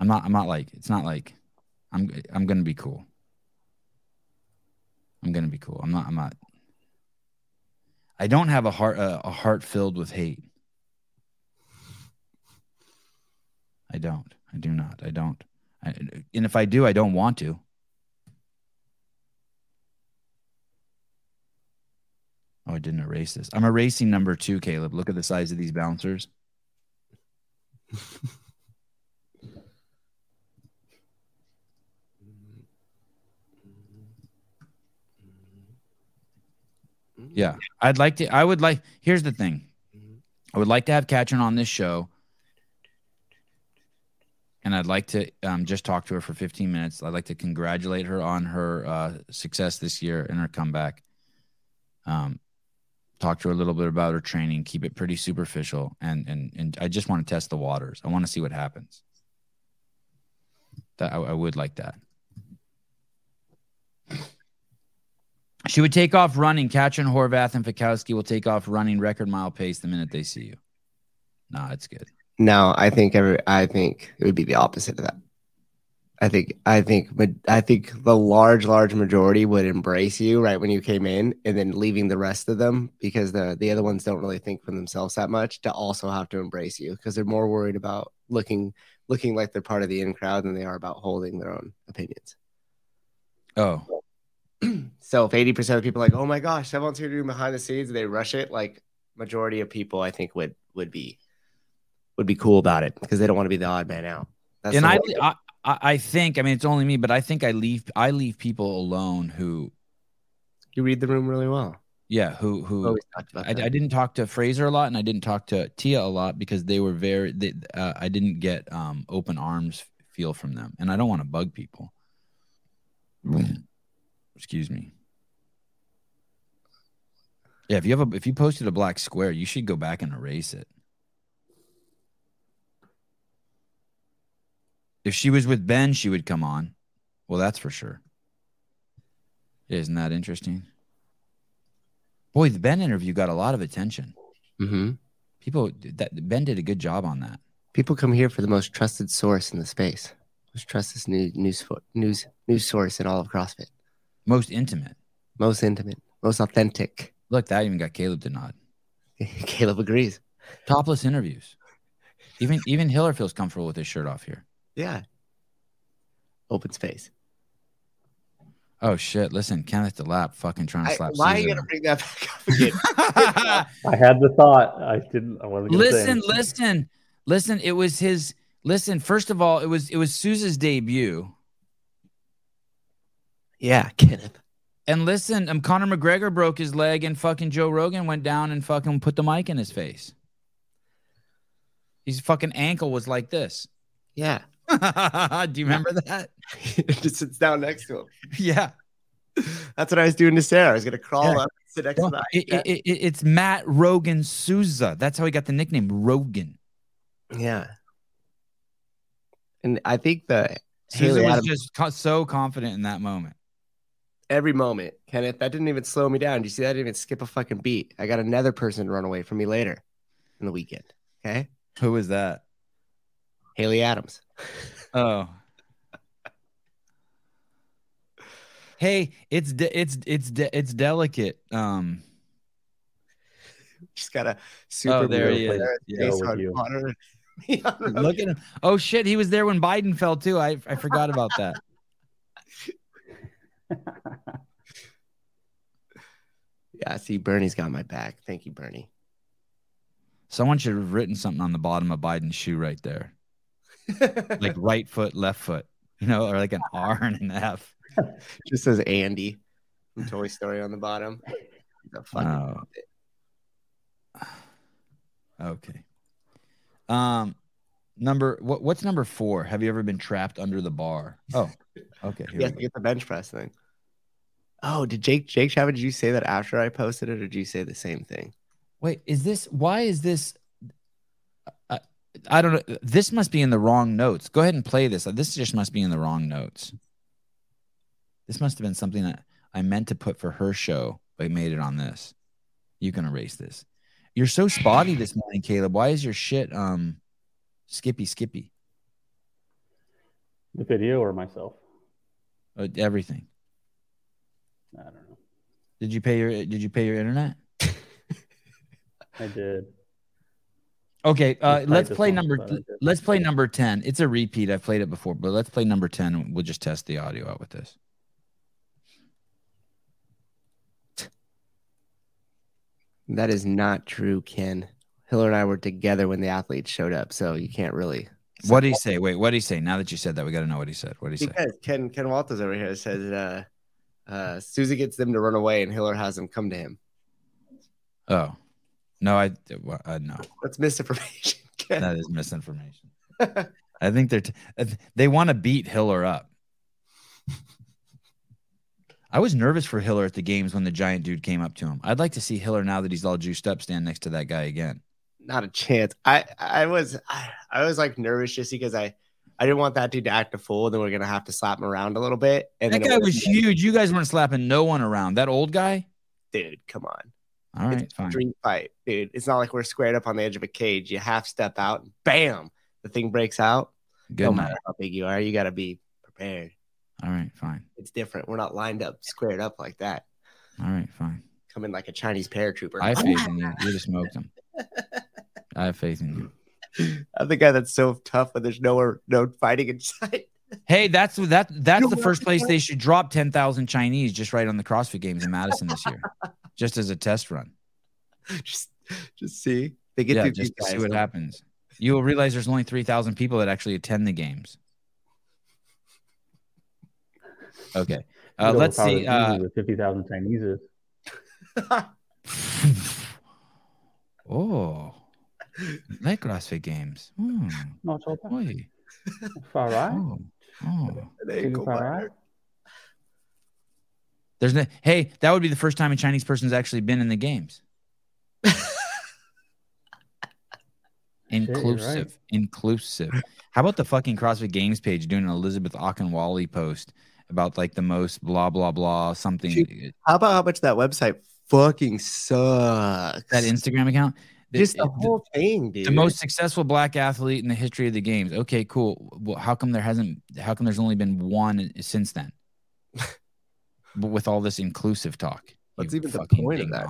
I'm not. I'm not like. It's not like. I'm. I'm gonna be cool. I'm gonna be cool. I'm not. I'm not. I don't have a heart. A heart filled with hate. I don't. I do not. I don't. I, and if I do, I don't want to. Oh, I didn't erase this. I'm erasing number two, Caleb. Look at the size of these bouncers. Yeah. I'd like to I would like here's the thing. I would like to have Katrin on this show. And I'd like to um, just talk to her for 15 minutes. I'd like to congratulate her on her uh, success this year and her comeback. Um, talk to her a little bit about her training, keep it pretty superficial, and and and I just want to test the waters. I want to see what happens. That I, I would like that. She would take off running. Katrin, Horvath, and Fikowski will take off running record mile pace the minute they see you. Nah, it's good. No, I think every I think it would be the opposite of that. I think I think but I think the large large majority would embrace you right when you came in and then leaving the rest of them because the the other ones don't really think for themselves that much to also have to embrace you because they're more worried about looking looking like they're part of the in crowd than they are about holding their own opinions. Oh, So if 80% of people are like, "Oh my gosh, someone's here doing behind the scenes," they rush it, like majority of people I think would would be would be cool about it because they don't want to be the odd man out. That's and I, I I think I mean it's only me, but I think I leave I leave people alone who you read the room really well. yeah who who I. I didn't talk to Fraser a lot and I didn't talk to Tia a lot because they were very they, uh, I didn't get um open arms feel from them and I don't want to bug people. Excuse me. Yeah, if you have a if you posted a black square, you should go back and erase it. If she was with Ben, she would come on. Well, that's for sure. Isn't that interesting? Boy, the Ben interview got a lot of attention. hmm People that Ben did a good job on that. People come here for the most trusted source in the space, most trusted news news news news source in all of CrossFit, Most intimate. most intimate, most authentic. Look, that even got Caleb to nod. Caleb agrees. Topless interviews. Even even Hiller feels comfortable with his shirt off here. Yeah. Open space. Oh shit! Listen, Kenneth DeLapp fucking trying to I, slap. why are you gonna bring that back up again? I had the thought. I didn't. I wasn't gonna say listen, listen, listen. It was his. Listen, first of all, it was it was Sousa's debut. yeah, Kenneth. And listen, um, Conor McGregor broke his leg, and fucking Joe Rogan went down and fucking put the mic in his face. His fucking ankle was like this. Yeah. Do you remember that? It just sits down next to him. Yeah. That's what I was doing to Sarah. I was gonna crawl Yeah. up, sit next Well, to it- it- it- it's Matt Rogan Souza. That's how he got the nickname Rogan. Yeah. And I think the Haley was Adams, just co- so confident in that moment. every moment, Kenneth, that didn't even slow me down. Do you see that? I didn't even skip a fucking beat. I got another person to run away from me later in the weekend. Okay. Who was that? Haley Adams. Oh. Hey, it's de- it's it's de- it's delicate. Um. She's got a super Oh, there he is. Yeah, with on- you. Look at him. Oh shit, he was there when Biden fell too. I I forgot about that. Yeah, see, Bernie's got my back. Thank you, Bernie. Someone should have written something on the bottom of Biden's shoe right there, like right foot, left foot, you know, or like an R and an F. Just says Andy from Toy Story on the bottom. The fucking Oh. Okay. Um, number what? What's number four? Have you ever been trapped under the bar? Oh, okay. Here go. get the bench press thing. Oh, did Jake Jake Chavez, did you say that after I posted it, or did you say the same thing? Wait, is this? Why is this? I, don't know. This must be in the wrong notes. Go ahead and play this. This just must be in the wrong notes. This must have been something that I meant to put for her show, but I made it on this. You can erase this. You're so spotty this morning, Caleb. Why is your shit um skippy skippy? The video or myself? Uh, everything. I don't know. Did you pay your Did you pay your internet? I did. Okay, uh, let's play number. Let's play number ten. It's a repeat. I've played it before, but let's play number ten. We'll just test the audio out with this. That is not true, Ken. Hiller and I were together when the athletes showed up, so you can't really. What did he say? Wait, what did he say? Now that you said that, we got to know what he said. What did he say? Because Ken Ken Walters over here says uh, uh, Susie gets them to run away, and Hiller has them come to him. Oh, no, I, well, uh, no, That's misinformation. That is misinformation. I think they're t- uh, they want to beat Hiller up. I was nervous for Hiller at the games when the giant dude came up to him. I'd like to see Hiller now that he's all juiced up stand next to that guy again. not a chance. I I was I, I was like nervous just because I I didn't want that dude to act a fool. Then we're gonna have to slap him around a little bit. And that guy was huge. You guys weren't slapping no one around. That old guy. dude. Come on, All right, it's a fine. street fight, dude. It's not like we're squared up on the edge of a cage. You half step out, and bam, the thing breaks out. Good no matter how big you are, you got to be prepared. All right, fine. It's different. We're not lined up, squared up like that. All right, fine. Come in like a Chinese paratrooper. I have faith in you. You just smoked him. I have faith in you. I'm the guy that's so tough, but there's nowhere, no fighting in sight. Hey, that's that. That's You the first what? place they should drop ten thousand Chinese just right on the CrossFit Games in Madison this year, just as a test run. just, just see. They get Yeah, through just to these see what happens. You will realize there's only three thousand people that actually attend the games. Okay, uh, let's see. easy Uh, the fifty thousand Chinese is. oh, like CrossFit Games. Hmm. Not so bad. Far right. Oh, oh. There you go, far partner. There's no. Hey, that would be the first time a Chinese person's actually been in the games. you're inclusive, right. inclusive. How about the fucking CrossFit Games page doing an Elizabeth Akinwale post about like the most blah blah blah something How about how much that website fucking sucks? that Instagram account? The- just the the- whole thing, dude. the most successful black athlete in the history of the games. Okay, cool. Well, how come there hasn't? How come there's only been one since then? but with all this inclusive talk, What's even the point of that?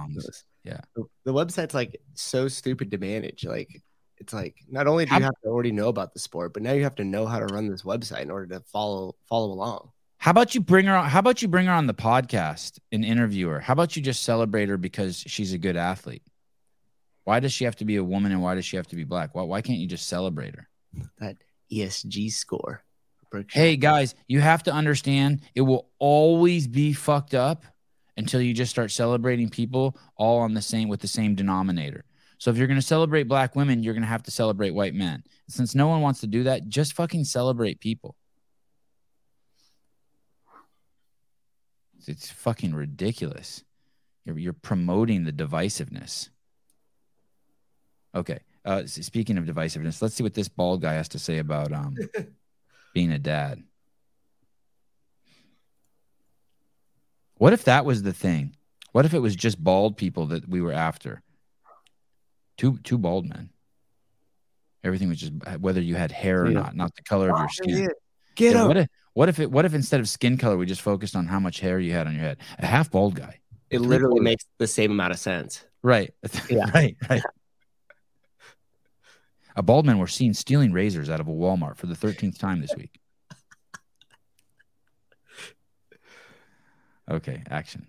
Yeah. The, the website's like so stupid to manage. Like it's like not only do How- you have to already know about the sport, but now you have to know how to run this website in order to follow follow along. How about you bring her on? How about you bring her on the podcast and interview her? How about you just celebrate her because she's a good athlete? Why does she have to be a woman and why does she have to be black? Why, why can't you just celebrate her? That ESG score. Hey guys, you have to understand it will always be fucked up until you just start celebrating people all on the same with the same denominator. So if you're going to celebrate black women, you're going to have to celebrate white men. Since no one wants to do that, just fucking celebrate people. It's, it's fucking ridiculous. You're, you're promoting the divisiveness. Okay. Uh, speaking of divisiveness, let's see what this bald guy has to say about um, being a dad. What if that was the thing? What if it was just bald people that we were after? Two two bald men. Everything was just whether you had hair or Yeah. not, not the color of your skin. Get Yeah, up. what if what if it what if instead of skin color we just focused on how much hair you had on your head? A half bald guy. It literally makes the same amount of sense. Right. Yeah. right. Right. A bald man was seen stealing razors out of a Walmart for the 13th time this week. Okay, action.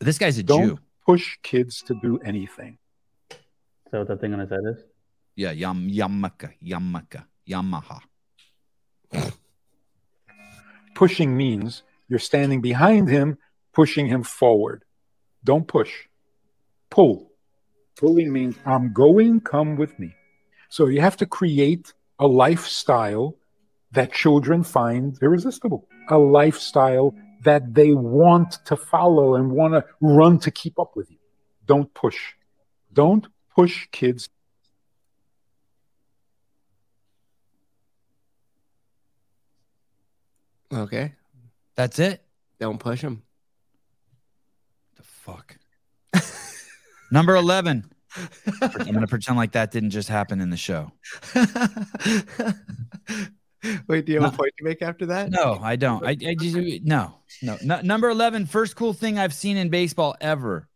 This guy's a Don't- Jew. push kids to do anything. that what that thing on his head is? Yeah, Yam Yamaka, Yamaka, Yamaha. Pushing means you're standing behind him, pushing him forward. Don't push. Pull. Pulling means I'm going, come with me. So you have to create a lifestyle that children find irresistible, a lifestyle that they want to follow and want to run to keep up with you. Don't push. Don't push kids. Okay. That's it. Don't push them. The fuck. Number eleven. I'm gonna pretend like that didn't just happen in the show. Wait, do you have No. a point to make after that? No, I don't. I, I just no, no, no. Number 11, first cool thing I've seen in baseball ever.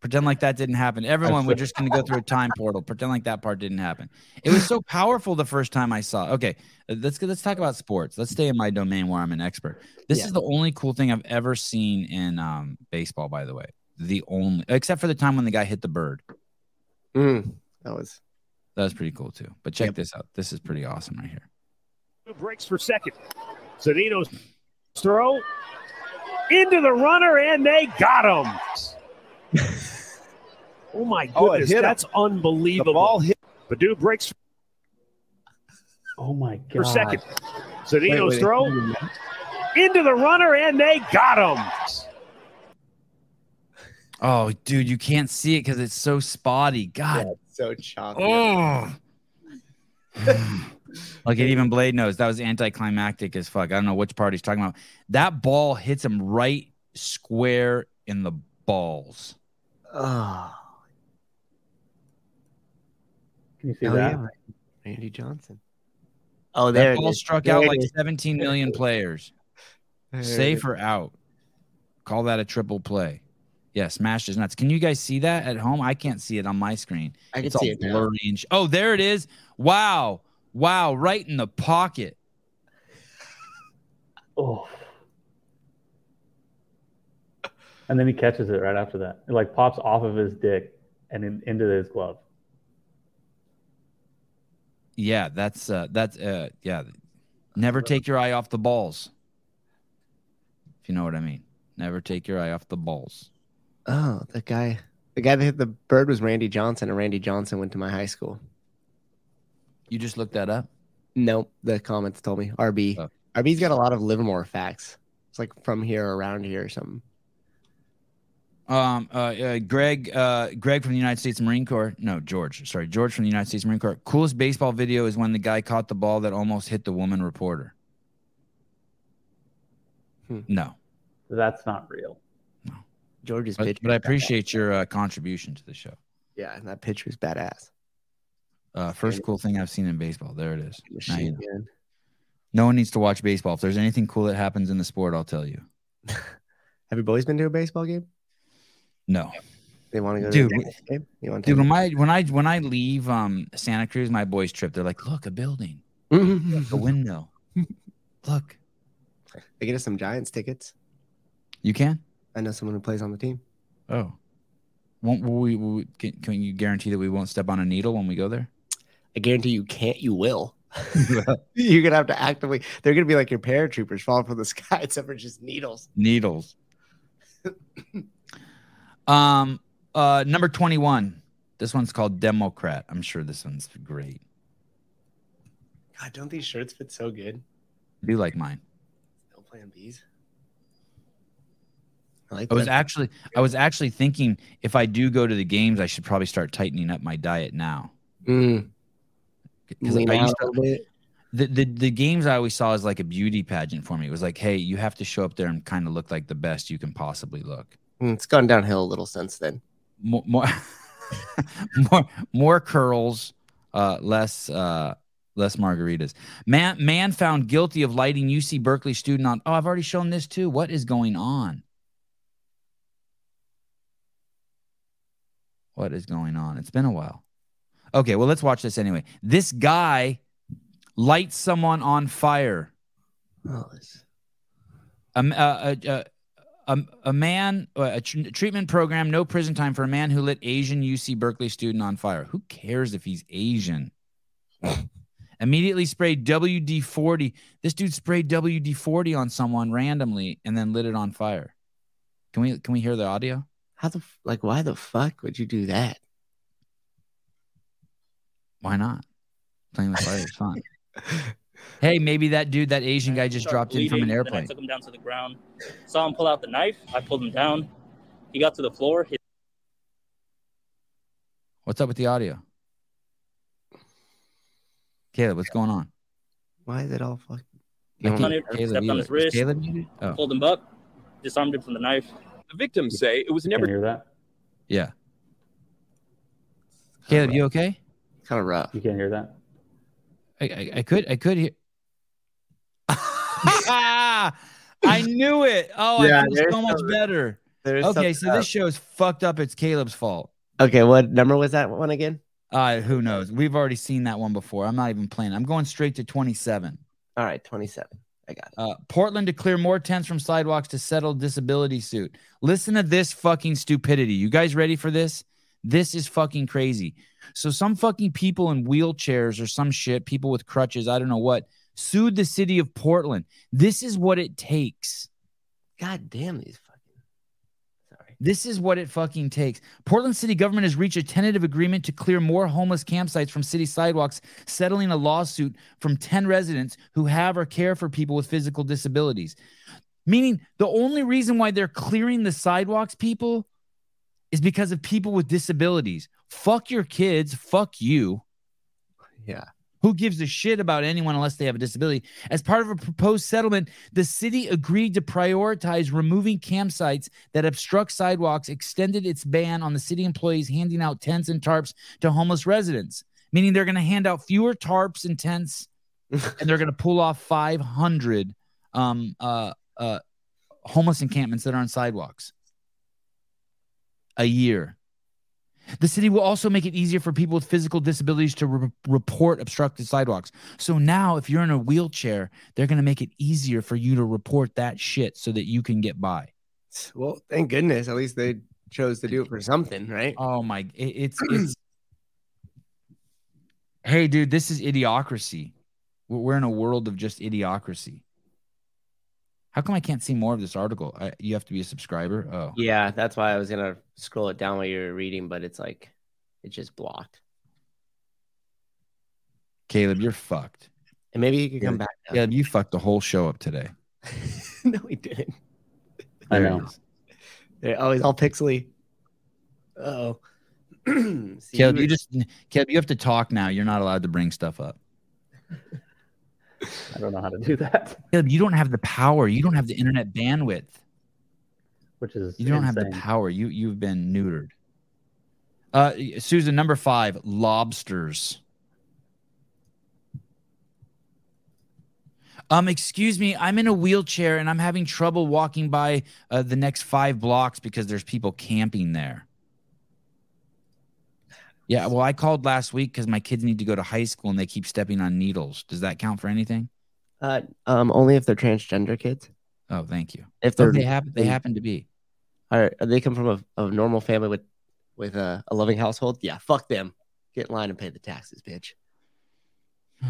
Pretend like that didn't happen. Everyone, we're just going to go through a time portal. Pretend like that part didn't happen. It was so powerful the first time I saw. Okay, let's let's talk about sports. Let's stay in my domain where I'm an expert. This Yeah. is the only cool thing I've ever seen in um, baseball. By the way, the only except for the time when the guy hit the bird. Mm, that was That was pretty cool too. But check Yep. this out. This is pretty awesome right here. breaks for second. Zadino's throw into the runner, and they got him. oh my Oh, it goodness, him. that's unbelievable. The ball hit. Badu breaks Oh my god! for second. Wait, wait, throw into the runner, and they got him. Oh, dude, you can't see it because it's so spotty. God so choppy. Oh. like it even Blade knows that was anticlimactic as fuck. I don't know which part he's talking about. That ball hits him right square in the balls. Oh, Can you see oh that? yeah. Randy Johnson. Oh, there That ball is. struck There out like is. 17 million players. There it Safe or out. Call that a triple play. Yeah, smashed his nuts. Can you guys see that at home? I can't see it on my screen. I can It's all see it now. blurry and sh- oh, there it is. Wow, wow, right in the pocket. Oh. And then he catches it right after that. It like pops off of his dick and in, into his glove. Yeah, that's uh that's uh yeah. Never take your eye off the balls. If you know what I mean. Never take your eye off the balls. Oh, the guy, the guy that hit the bird was Randy Johnson, and Randy Johnson went to my high school. You just looked that up? Nope, the comments told me RB. Oh. RB's got a lot of Livermore facts. It's like from here, or around here, or something. Um uh, uh Greg uh Greg from the United States Marine Corps. No, George. Sorry, George from the United States Marine Corps. Coolest baseball video is when the guy caught the ball that almost hit the woman reporter. Hmm. No. That's not real. George's But, pitch, but I was badass. appreciate your uh, contribution to the show. Yeah, and that pitch was badass. Uh, first cool thing I've seen in baseball. There it is. You Machine know. gun. No one needs to watch baseball. If there's anything cool that happens in the sport, I'll tell you. Have your boys been to a baseball game? No. They want to go Dude, a game? You want Dude, when I when I when I leave um Santa Cruz, my boys trip, they're like, look, a building, a window. look. they get us some Giants tickets. You can? I know someone who plays on the team. Oh. Won't will we, will we can, can you guarantee that we won't step on a needle when we go there? I guarantee you can't. You will. You're gonna have to actively. They're gonna be like your paratroopers falling from the sky, except for just needles. Needles. um uh number 21. This one's called Democrat. I'm sure this one's great. God, don't these shirts fit so good? I do like mine. Still plan bees. I like I was actually I was actually thinking if I do go to the games, I should probably start tightening up my diet now. Mm, 'Cause lean I used to- the, the the games I always saw as like a beauty pageant for me. It was like, hey, you have to show up there and kind of look like the best you can possibly look. Mm, It's gone downhill a little since then. More more more, more curls, uh, less uh, less margaritas. Man man found guilty of lighting UC Berkeley student on. Oh, I've already shown this too. What is going on? What is going on? It's been a while. Okay, well, let's watch this anyway. This guy lights someone on fire. Oh, it's- a, a, a, uh, uh, uh, a, a man, uh, a tr- treatment program, no prison time for a man who lit Asian UC Berkeley student on fire. Who cares if he's Asian? Immediately sprayed WD 40. This dude sprayed WD 40 on someone randomly and then lit it on fire. Can we can we hear the audio? How the like? Why the fuck would you do that? Why not? Playing with fire is fun. Hey, maybe that dude, that Asian guy, just Started dropped in from an bleeding, then I airplane. took him down to the ground. Saw him pull out the knife. I pulled him down. He got to the floor. His What's up with the audio? Caleb, what's going on? Why is it all fucking? I You can't- don't- it, Caleb, stepped on his wrist. Caleb? Oh, pulled him up, disarmed him from the knife. The victims say it was never. Can never you hear that? yeah. Caleb, you okay? kind of rough. You can't hear that? I, I, I could I could hear. I knew it. Oh, Yeah, I feel so much some- better. Okay, something so this show is fucked up. It's Caleb's fault. Okay, what number was that one again? Uh, who knows? We've already seen that one before. I'm not even playing. I'm going straight to 27. All right, twenty-seven. I got it. Uh, Portland to clear more tents from sidewalks to settle disability suit. Listen to this fucking stupidity. You guys ready for this? This is fucking crazy. So some fucking people in wheelchairs or some shit, people with crutches, I don't know what, sued the city of Portland. This is what it takes. God damn these. This is what it fucking takes. Portland city government has reached a tentative agreement to clear more homeless campsites from city sidewalks, settling a lawsuit from 10 residents who have or care for people with physical disabilities. Meaning, the only reason why they're clearing the sidewalks, people, is because of people with disabilities. Fuck your kids. Fuck you. Yeah. Who gives a shit about anyone unless they have a disability? As part of a proposed settlement, the city agreed to prioritize removing campsites that obstruct sidewalks, extended its ban on the city employees handing out tents and tarps to homeless residents, meaning they're going to hand out fewer tarps and tents and they're going to pull off 500 um, uh, uh, homeless encampments that are on sidewalks a year. The city will also make it easier for people with physical disabilities to re- report obstructed sidewalks. So now, if you're in a wheelchair, they're going to make it easier for you to report that shit so that you can get by. Well, thank goodness. At least they chose to do it for something, right? Oh my, it- it's it's. hey, dude, this is idiocracy. We're we're in a world of just idiocracy. How come I can't see more of this article? I, you have to be a subscriber. Oh, Yeah, that's why I was gonna scroll it down while you were reading, but it's like it's just blocked. Caleb, you're fucked. And maybe you could come back. down. Caleb, you fucked the whole show up today. no, we didn't. I There it know. They're always oh, all pixely. Oh, Caleb, you just Caleb, you have to talk now. You're not allowed to bring stuff up. I don't know how to do that, you don't have the power. You don't have the internet bandwidth. which is You don't have the power. You you've been neutered. Uh, Susan, number five, lobsters. Um, excuse me, I'm in a wheelchair and I'm having trouble walking by uh, the next five blocks because there's people camping there. Yeah, well, I called last week because my kids need to go to high school and they keep stepping on needles. Does that count for anything? Uh, um, only if they're transgender kids. Oh, thank you. If they're they happen. They happen to be. are they come from a, a normal family with with a, a loving household, yeah, fuck them. Get in line and pay the taxes, bitch.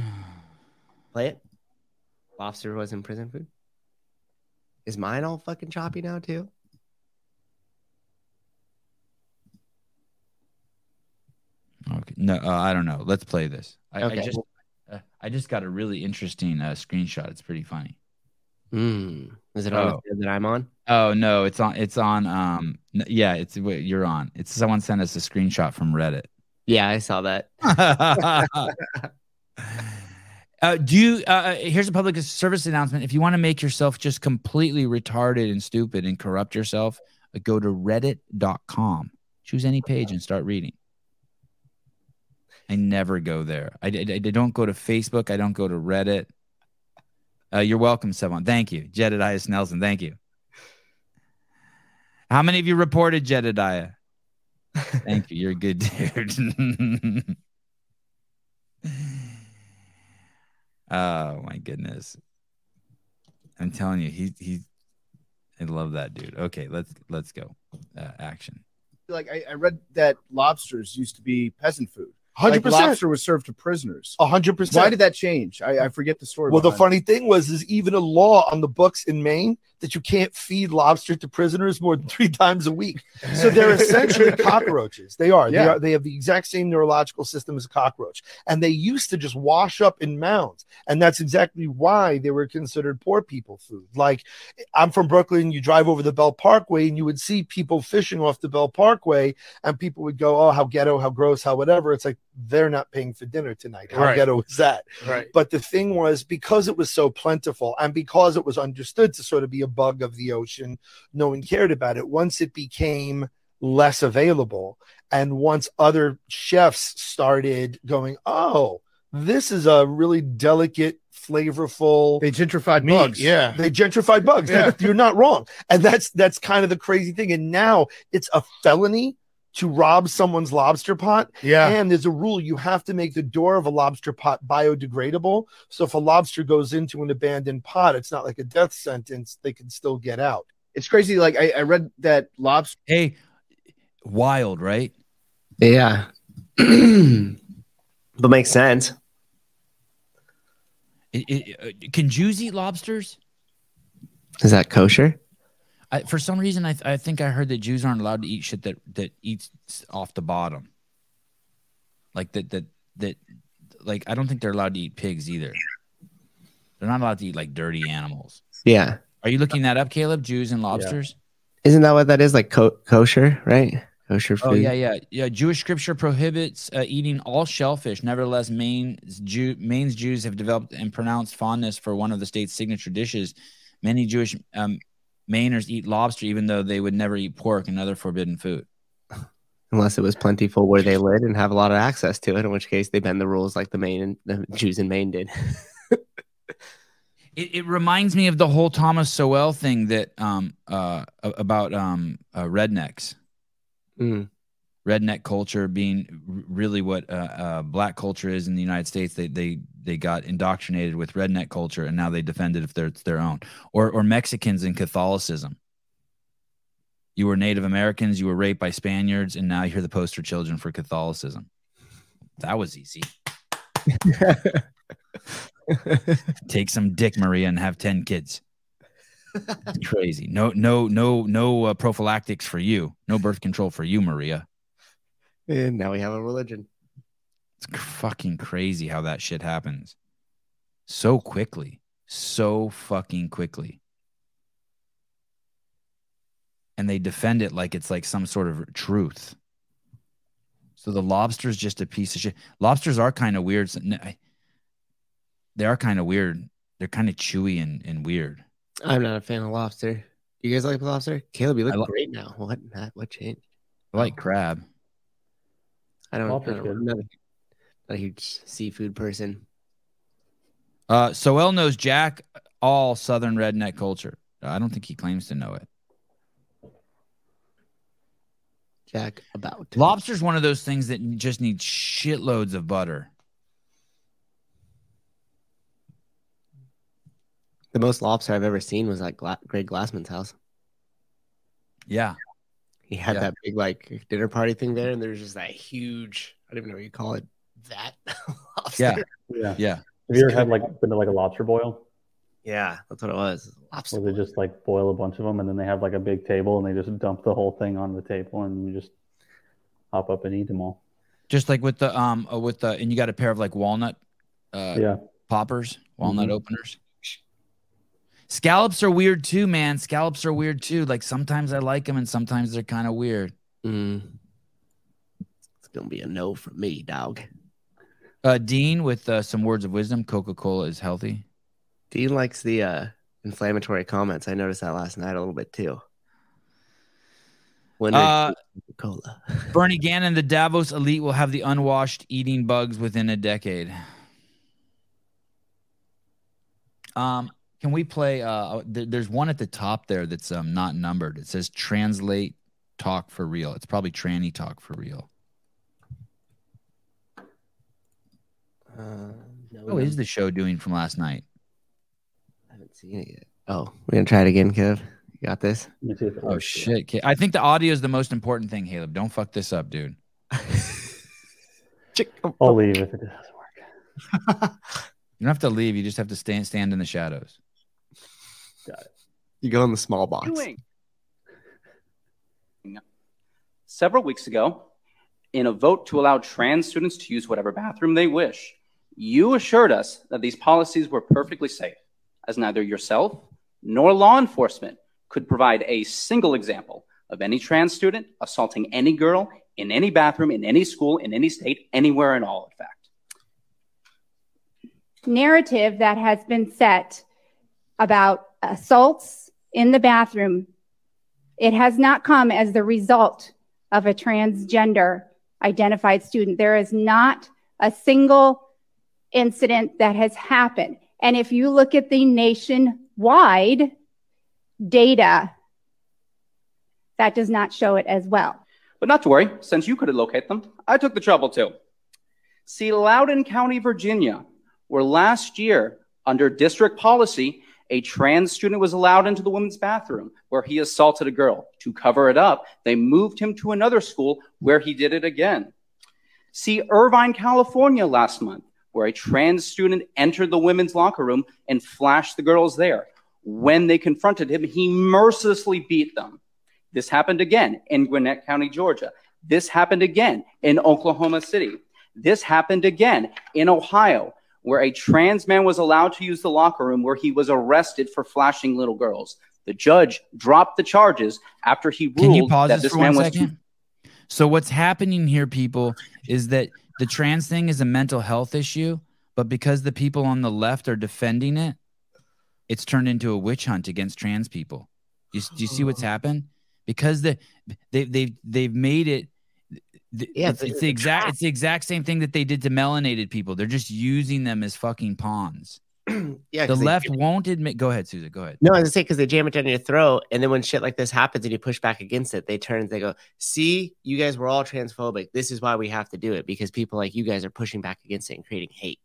Play it. Lobster was in prison food. Is mine all fucking choppy now too? Okay. No, uh, I don't know. Let's play this. I, I just, uh, I just got a really interesting uh, screenshot. It's pretty funny. Hmm. Is it on Oh. the that I'm on? Oh no, it's on. It's on. Um, yeah, it's you're on. It's someone sent us a screenshot from Reddit. Yeah, I saw that. uh, do you? Uh, here's a public service announcement. If you want to make yourself just completely retarded and stupid and corrupt yourself, uh, go to Reddit.com. Choose any page and start reading. I never go there. I, I, I don't go to Facebook. I don't go to Reddit. Uh, you're welcome, Sevan. Thank you, Jedediah Nelson. Thank you. How many of you reported Jedediah? Thank you. You're a good dude. oh my goodness. I'm telling you, he he I love that dude. Okay, let's let's go. Uh, action. Like I, I read that lobsters used to be peasant food. Hundred Like percent, lobster was served to prisoners. hundred percent. Why did that change? I, I forget the story. Well, the funny thing was, is even a law on the books in Maine that you can't feed lobster to prisoners more than three times a week. So they're essentially cockroaches. They are. Yeah. They are. They have the exact same neurological system as a cockroach, and they used to just wash up in mounds, and that's exactly why they were considered poor people food. Like I'm from Brooklyn, you drive over the Belt Parkway, and you would see people fishing off the Belt Parkway, and people would go, "Oh, how ghetto, how gross, how whatever." It's like they're not paying for dinner tonight. How Right. ghetto is that? right. But the thing was, because it was so plentiful and because it was understood to sort of be a bug of the ocean, no one cared about it. Once it became less available, and once other chefs started going, oh, this is a really delicate, flavorful. They gentrified meat. bugs. Yeah, they gentrified bugs. Yeah. You're not wrong, and that's that's kind of the crazy thing. And now it's a felony to rob someone's lobster pot Yeah. and there's a rule you have to make the door of a lobster pot biodegradable. So if a lobster goes into an abandoned pot, it's not like a death sentence. They can still get out. It's crazy. Like I, I read that lobster Hey, wild, right? Yeah. but makes sense. It, it, uh, can Jews eat lobsters? Is that kosher? I, for some reason, I, th- I think I heard that Jews aren't allowed to eat shit that that eats off the bottom. Like that that that like I don't think they're allowed to eat pigs either. They're not allowed to eat like dirty animals. Yeah. Are you looking that up, Caleb? Jews and lobsters? Isn't that what that is? Like ko- kosher, right? Kosher food. Oh yeah, yeah, yeah. Jewish scripture prohibits uh, eating all shellfish. Nevertheless, Maine's, Jew, Maine's Jews have developed and pronounced fondness for one of the state's signature dishes. Many Jewish um, Mainers eat lobster, even though they would never eat pork and other forbidden food. Unless it was plentiful where they live and have a lot of access to it, in which case they bend the rules like the Maine and the Jews in Maine did. It, it reminds me of the whole Thomas Sowell thing that um uh about um uh, rednecks. Mm. Redneck culture being really what uh, uh, black culture is in the United States. They they they got indoctrinated with redneck culture, and now they defend it if they're it's their own. Or or Mexicans in Catholicism. You were Native Americans. You were raped by Spaniards, and now you're the poster children for Catholicism. That was easy. Take some dick, Maria, and have ten kids. Crazy. No, no, no, no uh, prophylactics for you. No birth control for you, Maria. And now we have a religion. It's fucking crazy how that shit happens so quickly, so fucking quickly. And they defend it like it's like some sort of truth. So the lobster's just a piece of shit. Lobsters are kind of weird. They are kind of weird. They're kind of chewy and, and weird. I'm not a fan of lobster. You guys like lobster? Caleb, you look I lo- great now. What what changed? I like crab. I don't, I don't I'm not a, not a huge seafood person. Uh, Sowell knows Jack all Southern redneck culture. I don't think he claims to know it. Jack about. Lobster's one of those things that just needs shitloads of butter. The most lobster I've ever seen was at Gla- Greg Glassman's house. Yeah. He had Yeah. that big like dinner party thing there, and there's just that huge. I don't even know what you call it. That lobster. Yeah. Yeah. Yeah. Have you ever had like been to like a lobster boil yeah, that's what it was. Lobster. where they just like boil a bunch of them and then they have like a big table and they just dump the whole thing on the table and you just hop up and eat them all. Just like with the um uh, with the and you got a pair of like walnut uh yeah. poppers, walnut Mhm. openers. Scallops are weird too, man. Scallops are weird too. Like sometimes I like them and sometimes they're kind of weird. Mm. It's gonna be a no from me, dog. Uh Dean with uh, some words of wisdom, Coca-Cola is healthy. Dean likes the uh, inflammatory comments. I noticed that last night a little bit too. When Uh Cola. Bernie Gannon, the Davos elite will have the unwashed eating bugs within a decade. Um, can we play? Uh, th- there's one at the top there that's um not numbered. It says translate talk for real. It's probably tranny talk for real. Uh, no, How is the show doing from last night? I haven't seen it yet. Oh, we're gonna try it again, Kev. You got this. Let me see if it Oh shit! Ca- I think the audio is the most important thing, Caleb. Don't fuck this up, dude. I'll leave if it doesn't work. You don't have to leave. You just have to stand stand in the shadows. You go in the small box. doing? Several weeks ago, in a vote to allow trans students to use whatever bathroom they wish, you assured us that these policies were perfectly safe, as neither yourself nor law enforcement could provide a single example of any trans student assaulting any girl in any bathroom, in any school, in any state, anywhere in all, in fact. narrative that has been set about assaults in the bathroom, it has not come as the result of a transgender identified student. There is not a single incident that has happened. And if you look at the nationwide data, that does not show it as well. But not to worry, since you couldn't locate them, I took the trouble to. See, Loudoun County, Virginia, where last year, under district policy, a trans student was allowed into the women's bathroom where he assaulted a girl. To cover it up, they moved him to another school where he did it again. See, Irvine, California, last month, where a trans student entered the women's locker room and flashed the girls there. When they confronted him, he mercilessly beat them. This happened again in Gwinnett County, Georgia. This happened again in Oklahoma City. This happened again in Ohio, where a trans man was allowed to use the locker room where he was arrested for flashing little girls. The judge dropped the charges after he ruled Can you pause that this man one was second? So what's happening here, people, is that the trans thing is a mental health issue, but because the people on the left are defending it, it's turned into a witch hunt against trans people. You, do you see what's oh. happened? Because the they they they've made it. Yeah, it's, it's- the exact it's the exact same thing that they did to melanated people. They're just using them as fucking pawns. Yeah, the they- left won't admit. Go ahead, Susan. Go ahead. No, I was gonna say because they jam it down your throat, and then when shit like this happens and you push back against it, they turn and they go, "See, you guys were all transphobic. This is why we have to do it because people like you guys are pushing back against it and creating hate."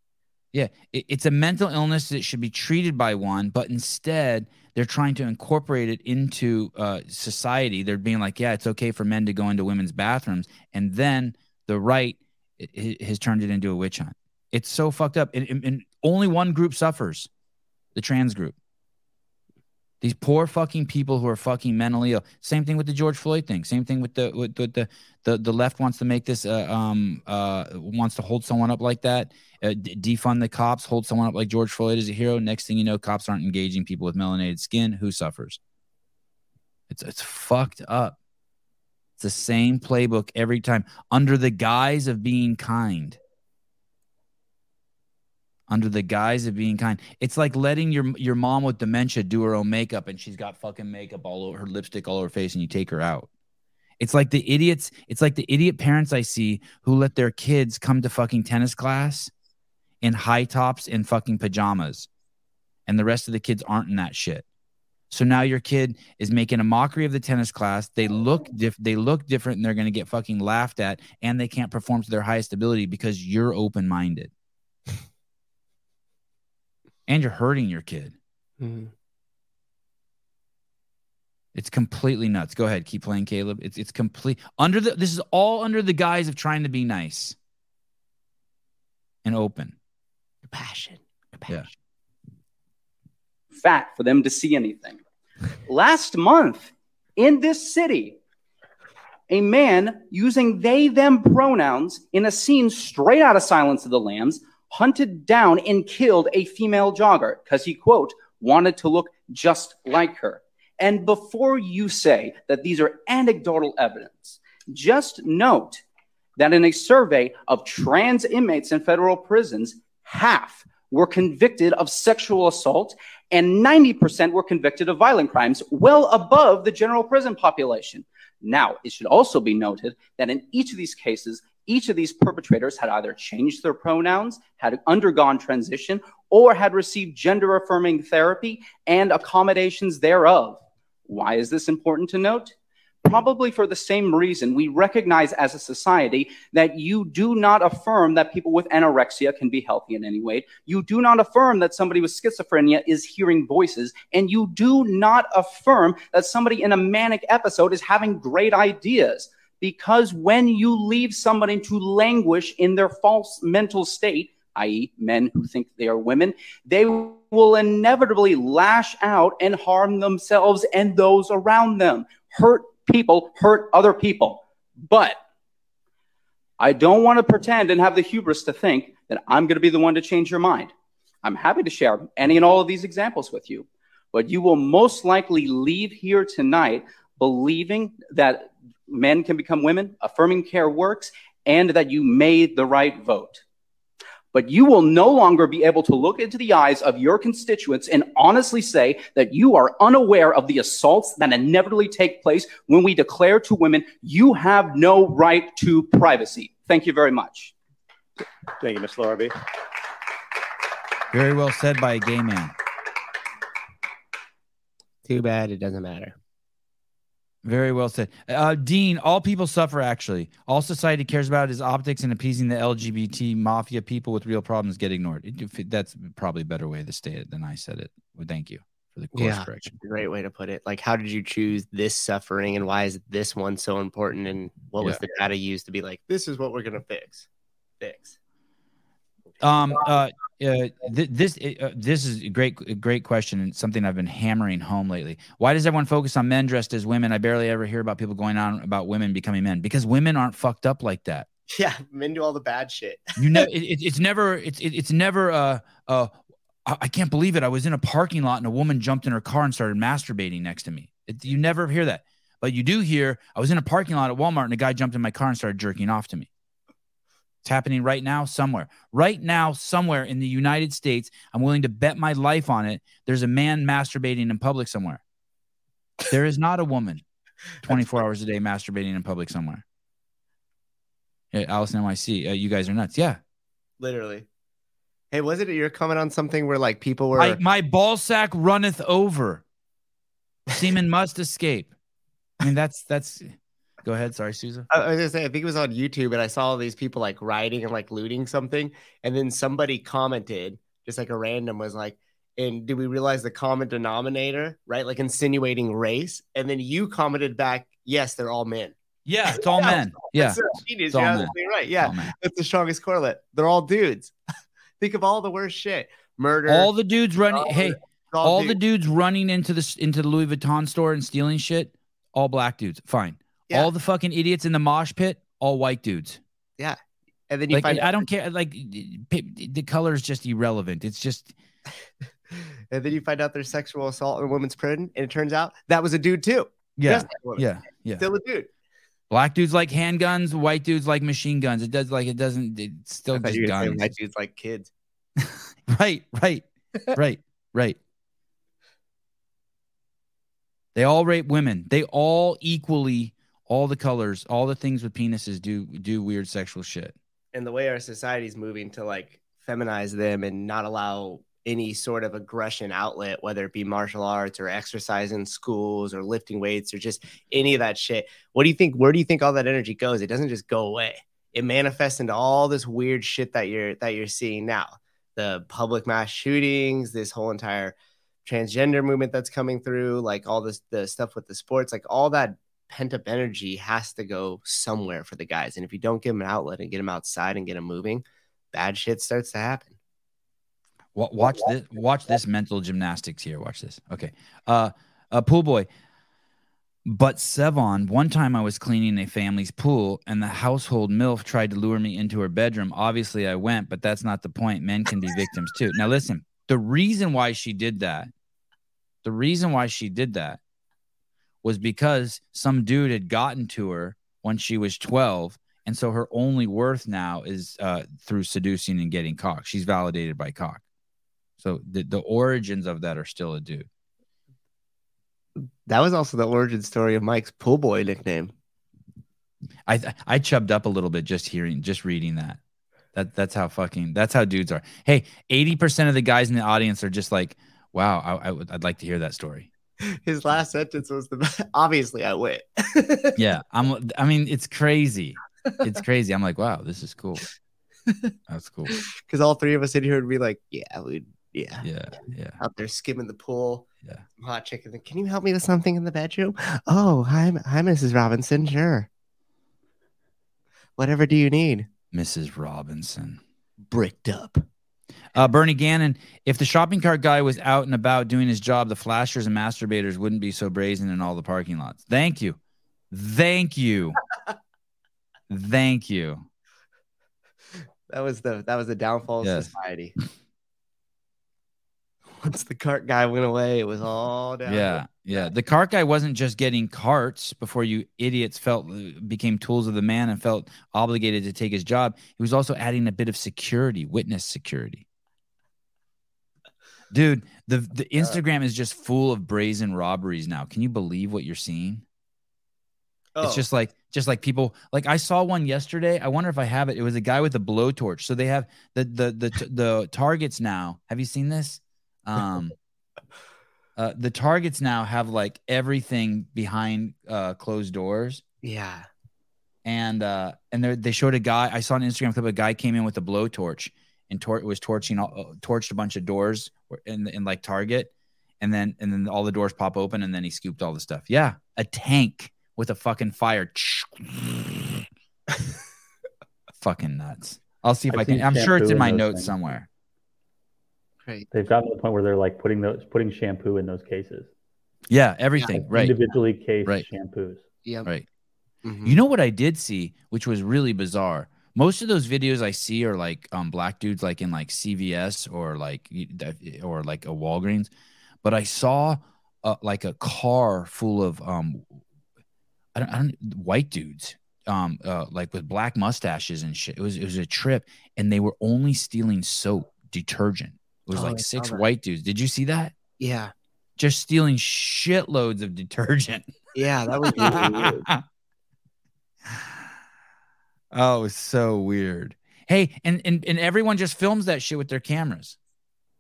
Yeah, it, it's a mental illness that should be treated by one, but instead they're trying to incorporate it into uh, society. They're being like, yeah, it's okay for men to go into women's bathrooms, and then the right has turned it into a witch hunt. It's so fucked up, and- and only one group suffers, the trans group. These poor fucking people who are fucking mentally ill. Same thing with the George Floyd thing. Same thing with the with, the, the the left wants to make this uh, um uh wants to hold someone up like that, uh, d- defund the cops, hold someone up like George Floyd as a hero. Next thing you know, cops aren't engaging people with melanated skin. Who suffers? It's it's fucked up. It's the same playbook every time under the guise of being kind. Under the guise of being kind, it's like letting your your mom with dementia do her own makeup, and she's got fucking makeup all over her lipstick all over her face, and you take her out. It's like the idiots. It's like the idiot parents I see who let their kids come to fucking tennis class in high tops and fucking pajamas, and the rest of the kids aren't in that shit. So now your kid is making a mockery of the tennis class. They look diff- they look different, and they're going to get fucking laughed at, and they can't perform to their highest ability because you're open minded, and you're hurting your kid. Mm-hmm. It's completely nuts. Go ahead, keep playing, Caleb. It's it's complete under the. This is all under the guise of trying to be nice and open. Compassion. Yeah. fat for them to see anything. Last month in this city, a man using they them pronouns in a scene straight out of Silence of the Lambs hunted down and killed a female jogger because he, quote, wanted to look just like her. And before you say that these are anecdotal evidence, just note that in a survey of trans inmates in federal prisons, half were convicted of sexual assault and 90% were convicted of violent crimes, well above the general prison population. Now, it should also be noted that in each of these cases, each of these perpetrators had either changed their pronouns, had undergone transition, or had received gender affirming therapy and accommodations thereof. Why is this important to note? probably for the same reason we recognize as a society that you do not affirm that people with anorexia can be healthy in any way. You do not affirm that somebody with schizophrenia is hearing voices. And you do not affirm that somebody in a manic episode is having great ideas. Because when you leave somebody to languish in their false mental state, i.e., men who think they are women, they will inevitably lash out and harm themselves and those around them. Hurt people hurt other people. But I don't want to pretend and have the hubris to think that I'm going to be the one to change your mind. I'm happy to share any and all of these examples with you, but you will most likely leave here tonight believing that men can become women, affirming care works, and that you made the right vote. But you will no longer be able to look into the eyes of your constituents and honestly say that you are unaware of the assaults that inevitably take place when we declare to women, you have no right to privacy. Thank you very much. Thank you, Ms. Larrabee. Very well said by a gay man. Too bad it doesn't matter. Very well said. Uh, Dean, all people suffer, actually. All society cares about is optics and appeasing the LGBT mafia. People with real problems get ignored. It- that's probably a better way to state it than I said it. Well, thank you for the course Yeah, correction. great way to put it. Like, how did you choose this suffering, and why is this one so important? And what was the data used to be like? This is what we're gonna fix. Fix. Um, uh, uh, th- this uh, this is a great a great question and something I've been hammering home lately. Why does everyone focus on men dressed as women? I barely ever hear about people going on about women becoming men because women aren't fucked up like that. Yeah, men do all the bad shit. You know, it, it- it's never it's it, it's never uh uh I I can't believe it. I was in a parking lot and a woman jumped in her car and started masturbating next to me. It, you never hear that, but you do hear I was in a parking lot at Walmart and a guy jumped in my car and started jerking off to me. It's happening right now somewhere. Right now, somewhere in the United States, I'm willing to bet my life on it. There's a man masturbating in public somewhere. There is not a woman 24 hours a day masturbating in public somewhere. Yeah, Allison NYC, uh, you guys are nuts. Yeah. Literally. Hey, was it your comment on something where like people were? I, my ball sack runneth over. Semen must escape. I mean, that's that's. Go ahead. Sorry, Susan. I I was gonna say, I think it was on YouTube, and I saw all these people like riding and like looting something, and then somebody commented, just like a random, was like, "And do we realize the common denominator, right? Like insinuating race?" And then you commented back, "Yes, they're all men." Yeah, it's all men. Yeah, That's. It's all You're men. absolutely right. Yeah, that's the strongest correlate. They're all dudes. think of all the worst shit: murder. all the dudes running. all hey, the- all all the dudes. dudes running into the into the Louis Vuitton store and stealing shit. All black dudes. Fine. Yeah. All the fucking idiots in the mosh pit. All white dudes. yeah, and then you Like find I don't care. Like the color is just irrelevant. It's just and then you find out there's sexual assault in a woman's prison, and it turns out that was a dude too. yeah, Just like a woman. yeah, yeah. Still a dude. Black dudes like handguns. White dudes like machine guns. It does like it doesn't. It's still just you were gonna say guns. white dudes like kids. Right, right, right, right. They all rape women. They all equally, all the colors, all the things with penises do do weird sexual shit. and the way our society is moving to like feminize them and not allow any sort of aggression outlet, whether it be martial arts or exercise in schools or lifting weights or just any of that shit. What do you think? Where do you think all that energy goes? It doesn't just go away. It manifests into all this weird shit that you're that you're seeing now. The public mass shootings, this whole entire transgender movement that's coming through, like all this the stuff with the sports, like all that pent up energy has to go somewhere for the guys. And if you don't give them an outlet and get them outside and get them moving, bad shit starts to happen. Wa- Watch this. Watch this mental gymnastics here. Watch this. Okay. Uh, uh pool boy. But Sevan, one time I was cleaning a family's pool and the household MILF tried to lure me into her bedroom. Obviously, I went, but that's not the point. Men can be victims too. Now, listen, the reason why she did that, the reason why she did that was because some dude had gotten to her when she was 12. And so her only worth now is uh, through seducing and getting cock. She's validated by cock. So the, the origins of that are still a dude. That was also the origin story of Mike's pool boy nickname. I I chubbed up a little bit just hearing, just reading that. That that's how fucking that's how dudes are. Hey, eighty percent of the guys in the audience are just like, wow, I, I would I'd like to hear that story. His last sentence was the. Obviously, I went. yeah, I'm. I mean, it's crazy. It's crazy. I'm like, wow, this is cool. That's cool. Because all three of us in here would be like, yeah, we, yeah, Yeah, yeah. out there skimming the pool. Yeah. Hot chicken. Can you help me with something in the bedroom? Oh, hi, hi, Mrs. Robinson. Sure. Whatever do you need? Mrs. Robinson. Bricked up. Uh, Bernie Gannon, if the shopping cart guy was out and about doing his job, the flashers and masturbators wouldn't be so brazen in all the parking lots. Thank you. Thank you. Thank you. That was the that was the downfall of Yes. society. Once the cart guy went away, it was all down. Yeah, yeah. The cart guy wasn't just getting carts before you idiots felt became tools of the man and felt obligated to take his job. He was also adding a bit of security, witness security. Dude, the the Instagram is just full of brazen robberies now. Can you believe what you're seeing? It's Oh. just like just like people like I saw one yesterday. I wonder if I have it. It was a guy with a blowtorch. So they have the the the the targets now. Have you seen this? Um uh the targets now have like everything behind uh closed doors Yeah. and uh and they they showed a guy I saw an Instagram clip a guy came in with a blowtorch and tor- was torching all, uh, torched a bunch of doors in in like Target and then and then all the doors pop open and then he scooped all the stuff. Yeah, a tank with a fucking fire. fucking nuts. I'll see if I've I can. I'm sure it's in my notes things. somewhere. Right. They've gotten to the point where they're like putting those putting shampoo in those cases. Yeah, everything. Like right. Individually cased Right. shampoos. Yeah. Right. Mhm. You know what I did see, which was really bizarre. Most of those videos I see are like um black dudes like in like CVS or like or like a Walgreens, but I saw uh, like a car full of um I don't, I don't white dudes um uh, like with black mustaches and shit. It was it was a trip, and they were only stealing soap, detergent. It was Oh, like six white dudes. Did you see that? Yeah. Just stealing shitloads of detergent. Yeah. That was really weird. Oh, it's so weird. Hey, and, and and everyone just films that shit with their cameras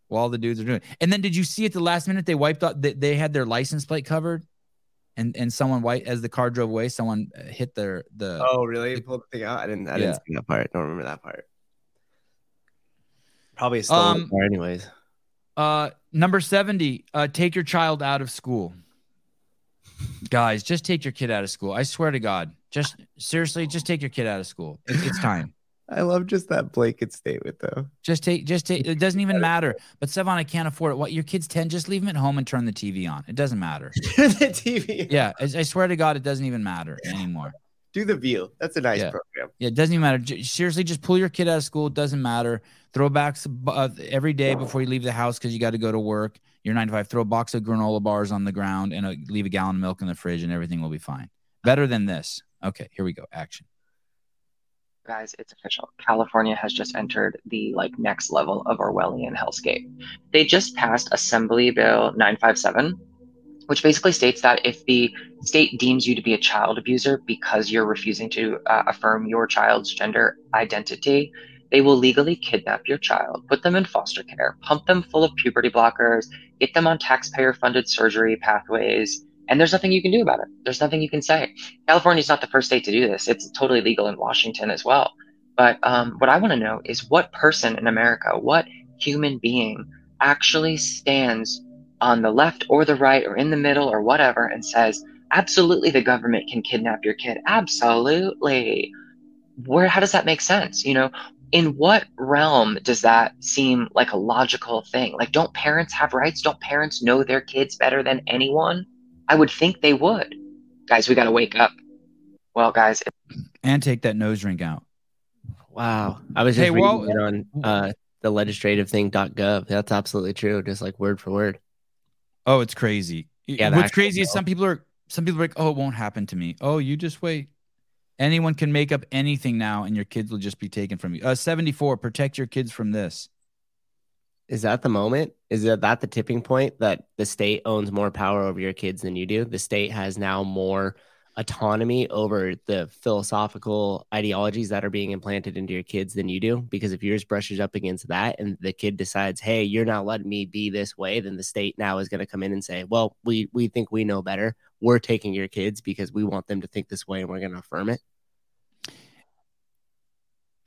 while the dudes are doing it. And then did you see at the last minute they wiped out they, they had their license plate covered and and someone white as the car drove away, someone uh, hit their the Oh, really? You pulled the thing out? I didn't. I Yeah. didn't see that part. Don't remember that part. Probably a stolen Um, car, anyways. Uh, number 70, uh, take your child out of school. Guys, just take your kid out of school. I swear to God. Just seriously, just take your kid out of school. It- it's time. I love just that blanket statement, though. Just take, just take. It doesn't even matter. But Sevan, I can't afford it. What your kids ten? Just leave them at home and turn the TV on. It doesn't matter. the TV. Yeah, I, I swear to God, it doesn't even matter anymore. Do the view. That's a nice Yeah. program. Yeah, it doesn't even matter. J- Seriously, just pull your kid out of school. It doesn't matter. Throw a uh, every day before you leave the house because you got to go to work. You're nine five. Throw a box of granola bars on the ground and uh leave a gallon of milk in the fridge, and everything will be fine. Better than this. Okay, here we go. Action. Guys, it's official. California has just entered the like next level of Orwellian hellscape. They just passed Assembly Bill 957, which basically states that if the state deems you to be a child abuser because you're refusing to uh, affirm your child's gender identity, they will legally kidnap your child, put them in foster care, pump them full of puberty blockers, get them on taxpayer funded surgery pathways, and there's nothing you can do about it. There's nothing you can say. California's not the first state to do this. It's totally legal in Washington as well. But um, what I want to know is what person in America, what human being actually stands on the left or the right or in the middle or whatever and says, absolutely, the government can kidnap your kid. Absolutely. Where, how does that make sense? You know, in what realm does that seem like a logical thing? Like, don't parents have rights? Don't parents know their kids better than anyone? I would think they would. Guys, we got to wake up. Well, guys, And take that nose ring out. Wow. I was just Hey, reading well- it on uh, the legislative thing.gov. That's absolutely true, just like word for word. Oh, it's crazy. Yeah, What's actual crazy is some people are some people are like, oh, it won't happen to me. Oh, you just wait. Anyone can make up anything now, and your kids will just be taken from you. Uh, seventy four. Protect your kids from this. Is that the moment? Is that that the tipping point that the state owns more power over your kids than you do? The state has now more autonomy over the philosophical ideologies that are being implanted into your kids than you do. Because if yours brushes up against that and the kid decides, hey, you're not letting me be this way, then the state now is going to come in and say, well, we, we think we know better. We're taking your kids because we want them to think this way and we're going to affirm it.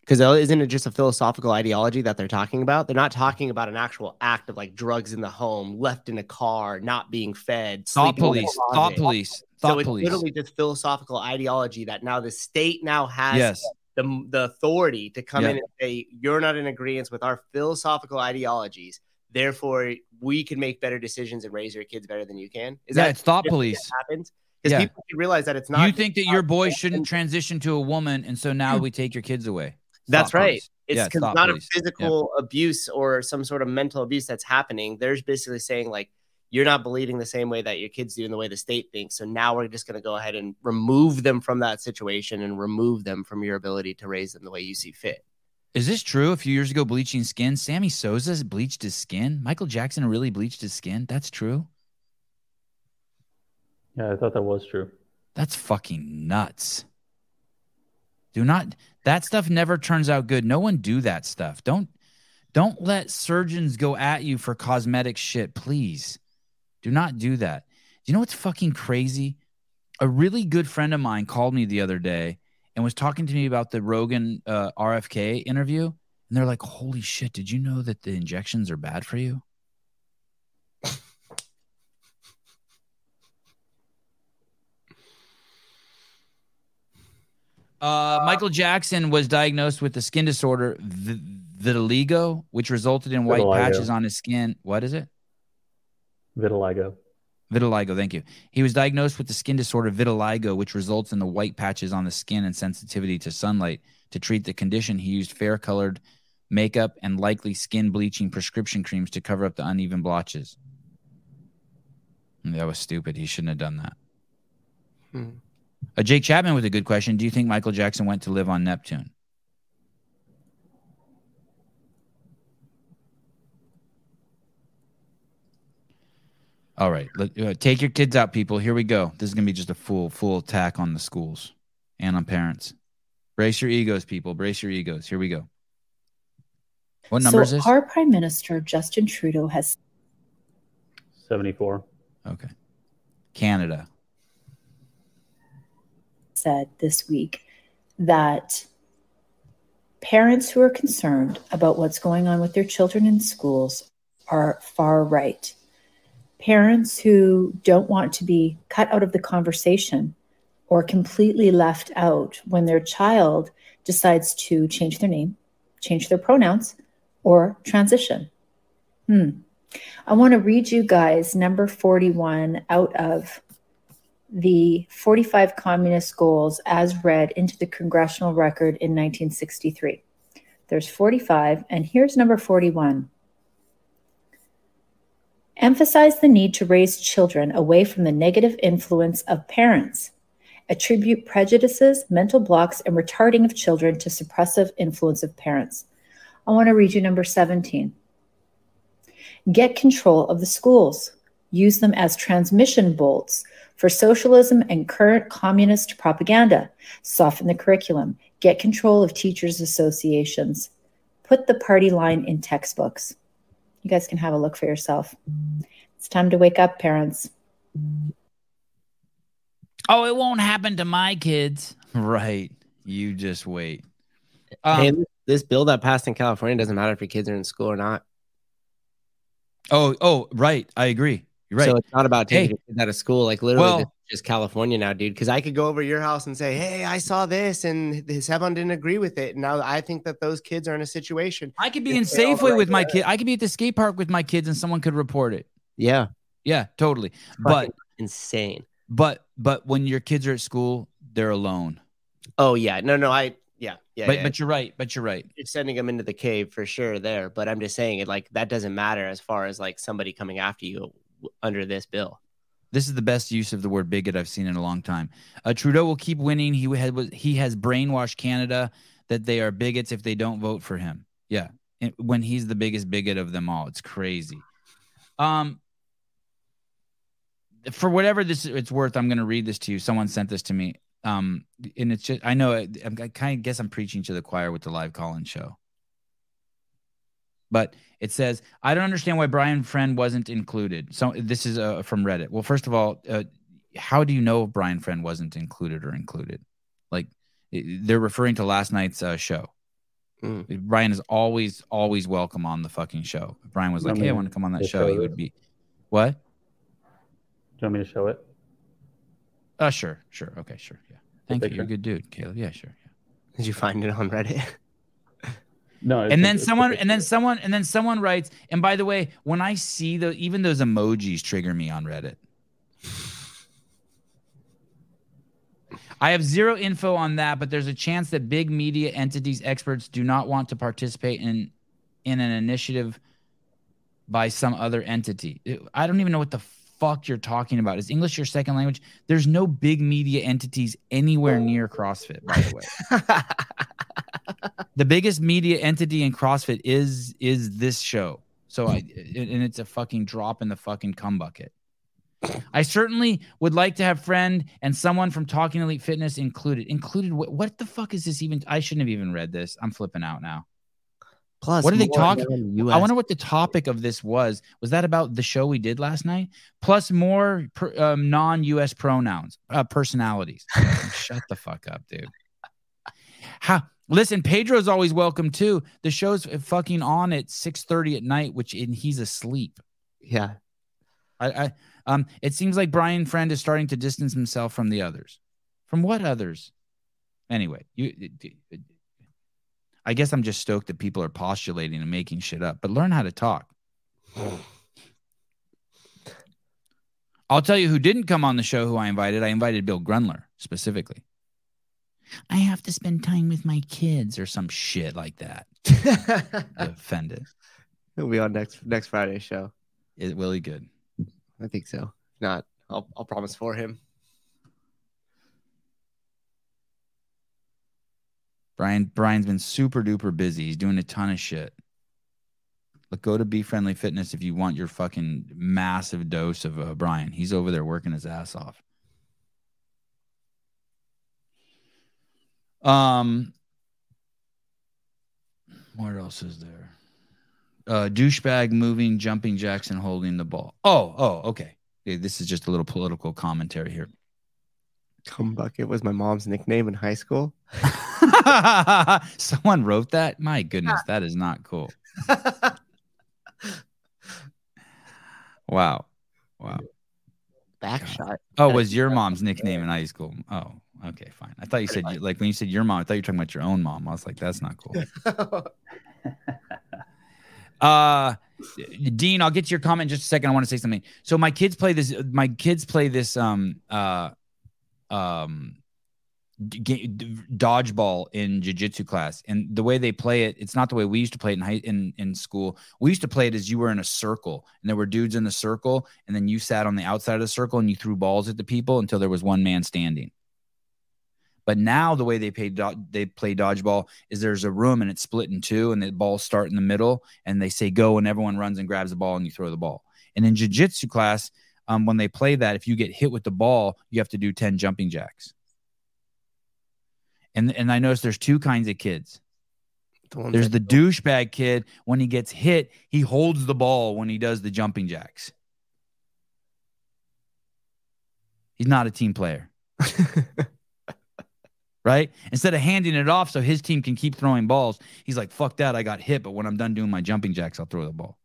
Because isn't it just a philosophical ideology that they're talking about? They're not talking about an actual act of like drugs in the home, left in a car, not being fed. Thought sleeping in a police. Thought police. Thought so it's police. literally just philosophical ideology that now the state now has Yes. the, the authority to come Yeah. in and say you're not in agreement with our philosophical ideologies. Therefore, we can make better decisions and raise your kids better than you can. Yeah, it's thought police. happens? Because Yeah. people realize that it's not. you think that your boy shouldn't transition to a woman, and so now we take your kids away. That's right. police. It's Yeah, not police. a physical abuse or some sort of mental abuse that's happening. They're basically saying like you're not believing the same way that your kids do in the way the state thinks. So now we're just going to go ahead and remove them from that situation and remove them from your ability to raise them the way you see fit. Is this true? A few years ago, bleaching skin. Sammy Sosa bleached his skin. Michael Jackson really bleached his skin. That's true. Yeah, I thought that was true. That's fucking nuts. Do not that stuff never turns out good. No one do that stuff. Don't don't let surgeons go at you for cosmetic shit, please. Do not do that. Do you know what's fucking crazy? A really good friend of mine called me the other day and was talking to me about the Rogan uh, RFK interview. And they're like, holy shit, did you know that the injections are bad for you? Uh, Michael Jackson was diagnosed with the skin disorder vitiligo, which resulted in white Vitiligo. patches on his skin. What is it? Vitiligo. Vitiligo. Thank you. He was diagnosed with the skin disorder vitiligo, which results in the white patches on the skin and sensitivity to sunlight. To treat the condition, he used fair colored makeup and likely skin bleaching prescription creams to cover up the uneven blotches. That was stupid. He shouldn't have done that. Hmm. Uh, Jake Chapman with a good question. Do you think Michael Jackson went to live on Neptune? All right, let, uh, take your kids out, people. Here we go. This is gonna be just a full, full attack on the schools and on parents. Brace your egos, people. Brace your egos. Here we go. What number so is this? Our Prime Minister Justin Trudeau has 74. Okay. Canada. said this week that parents who are concerned about what's going on with their children in schools are far right. Parents who don't want to be cut out of the conversation or completely left out when their child decides to change their name, change their pronouns, or transition. Hmm. I want to read you guys number 41 out of the 45 communist goals as read into the congressional record in 1963. There's 45, and here's number 41. Emphasize the need to raise children away from the negative influence of parents. Attribute prejudices, mental blocks, and retarding of children to suppressive influence of parents. I want to read you number 17. Get control of the schools. Use them as transmission bolts for socialism and current communist propaganda. Soften the curriculum. Get control of teachers' associations. Put the party line in textbooks. You guys can have a look for yourself. It's time to wake up, parents. Oh, it won't happen to my kids. Right. You just wait. Um, this, this bill that passed in California doesn't matter if your kids are in school or not. Oh, oh, right. I agree. You're right. So it's not about taking Hey. kids out of school. Like literally, Well- this is just California now, dude. Because I could go over your house and say, "Hey, I saw this, and the Sevan didn't agree with it." And now I think that those kids are in a situation. I could be in Safeway with my kid. I could be at the skate park with my kids, and someone could report it. Yeah, Yeah, totally. But insane. but but when your kids are at school, they're alone. Oh yeah, no, no, I yeah, yeah. but yeah. but you're right. But you're right. you're sending them into the cave for sure there. But I'm just saying it like that doesn't matter as far as like somebody coming after you under this bill. This is the best use of the word bigot I've seen in a long time. Uh, Trudeau will keep winning. He had he has brainwashed Canada that they are bigots if they don't vote for him. Yeah, when he's the biggest bigot of them all, it's crazy. Um, for whatever this it's worth, I'm going to read this to you. Someone sent this to me. Um, and it's just I know I, I kind of guess I'm preaching to the choir with the live call-in show. But it says, I don't understand why Brian Friend wasn't included. So this is uh, from Reddit. Well, first of all, uh, how do you know if Brian Friend wasn't included or included? Like they're referring to last night's uh, show. Brian is always, always welcome on the fucking show. If Brian was like, "Hey, I want to come on that show," he would be. What? Do you want me to show it? Uh, sure, sure, okay, sure, yeah. Thank you. You're a good dude, Caleb. Yeah, sure. yeah Did you find it on Reddit? No. and then someone and then someone and then someone writes and by the way when i see the even those emojis trigger me on reddit. I have zero info on that but there's a chance that big media entities experts do not want to participate in in an initiative by some other entity. I don't even know what the fuck you're talking about. Is english your second language? There's no big media entities anywhere near crossfit by the way the biggest media entity in CrossFit is is this show. So I and it's a fucking drop in the fucking cum bucket. I certainly would like to have friend and someone from Talking Elite Fitness included. Included what, what the fuck is this even? I shouldn't have even read this. I'm flipping out now. Plus, what are they talking? I wonder what the topic of this was. Was that about the show we did last night? Plus more per, um, non-U.S. pronouns, uh, personalities. Shut the fuck up, dude. How? Listen, Pedro's always welcome too. The show's fucking on at six thirty at night, which and he's asleep. Yeah. I, I um. It seems like Brian Friend is starting to distance himself from the others. From what others? Anyway, you. I guess I'm just stoked that people are postulating and making shit up, but learn how to talk. I'll tell you who didn't come on the show who I invited. I invited Bill Grundler specifically. I have to spend time with my kids or some shit like that. offended. He'll be on next next Friday's show. Is Willie good? I think so. If not, I'll I'll promise for him. Brian Brian's been super duper busy. He's doing a ton of shit. Look, go to Be Friendly Fitness if you want your fucking massive dose of uh, Brian. He's over there working his ass off. Um, what else is there? Uh, douchebag moving, jumping Jackson holding the ball. Oh, oh, okay. This is just a little political commentary here. Cum bucket was my mom's nickname in high school. Someone wrote that. My goodness, that is not cool. wow, wow. Backshot. Oh, was your mom's nickname in high school? Oh, okay, fine. I thought you said like when you said your mom, I thought you were talking about your own mom. I was like, that's not cool. Uh Dean, I'll get to your comment in just a second. I want to say something. So my kids play this. My kids play this. Um. Uh. Um. Dodgeball in jujitsu class, and the way they play it, it's not the way we used to play it in high in in school. We used to play it as you were in a circle, and there were dudes in the circle, and then you sat on the outside of the circle and you threw balls at the people until there was one man standing. But now the way they play they play dodgeball is there's a room and it's split in two, and the balls start in the middle, and they say go, and everyone runs and grabs the ball, and you throw the ball. And in jujitsu class, um, when they play that, if you get hit with the ball, you have to do ten jumping jacks. And and I noticed there's two kinds of kids. ones There's the douchebag kid. When he gets hit, he holds the ball when he does the jumping jacks. He's not a team player. right? Instead of handing it off so his team can keep throwing balls, he's like, fuck that. I got hit, but when I'm done doing my jumping jacks, I'll throw the ball.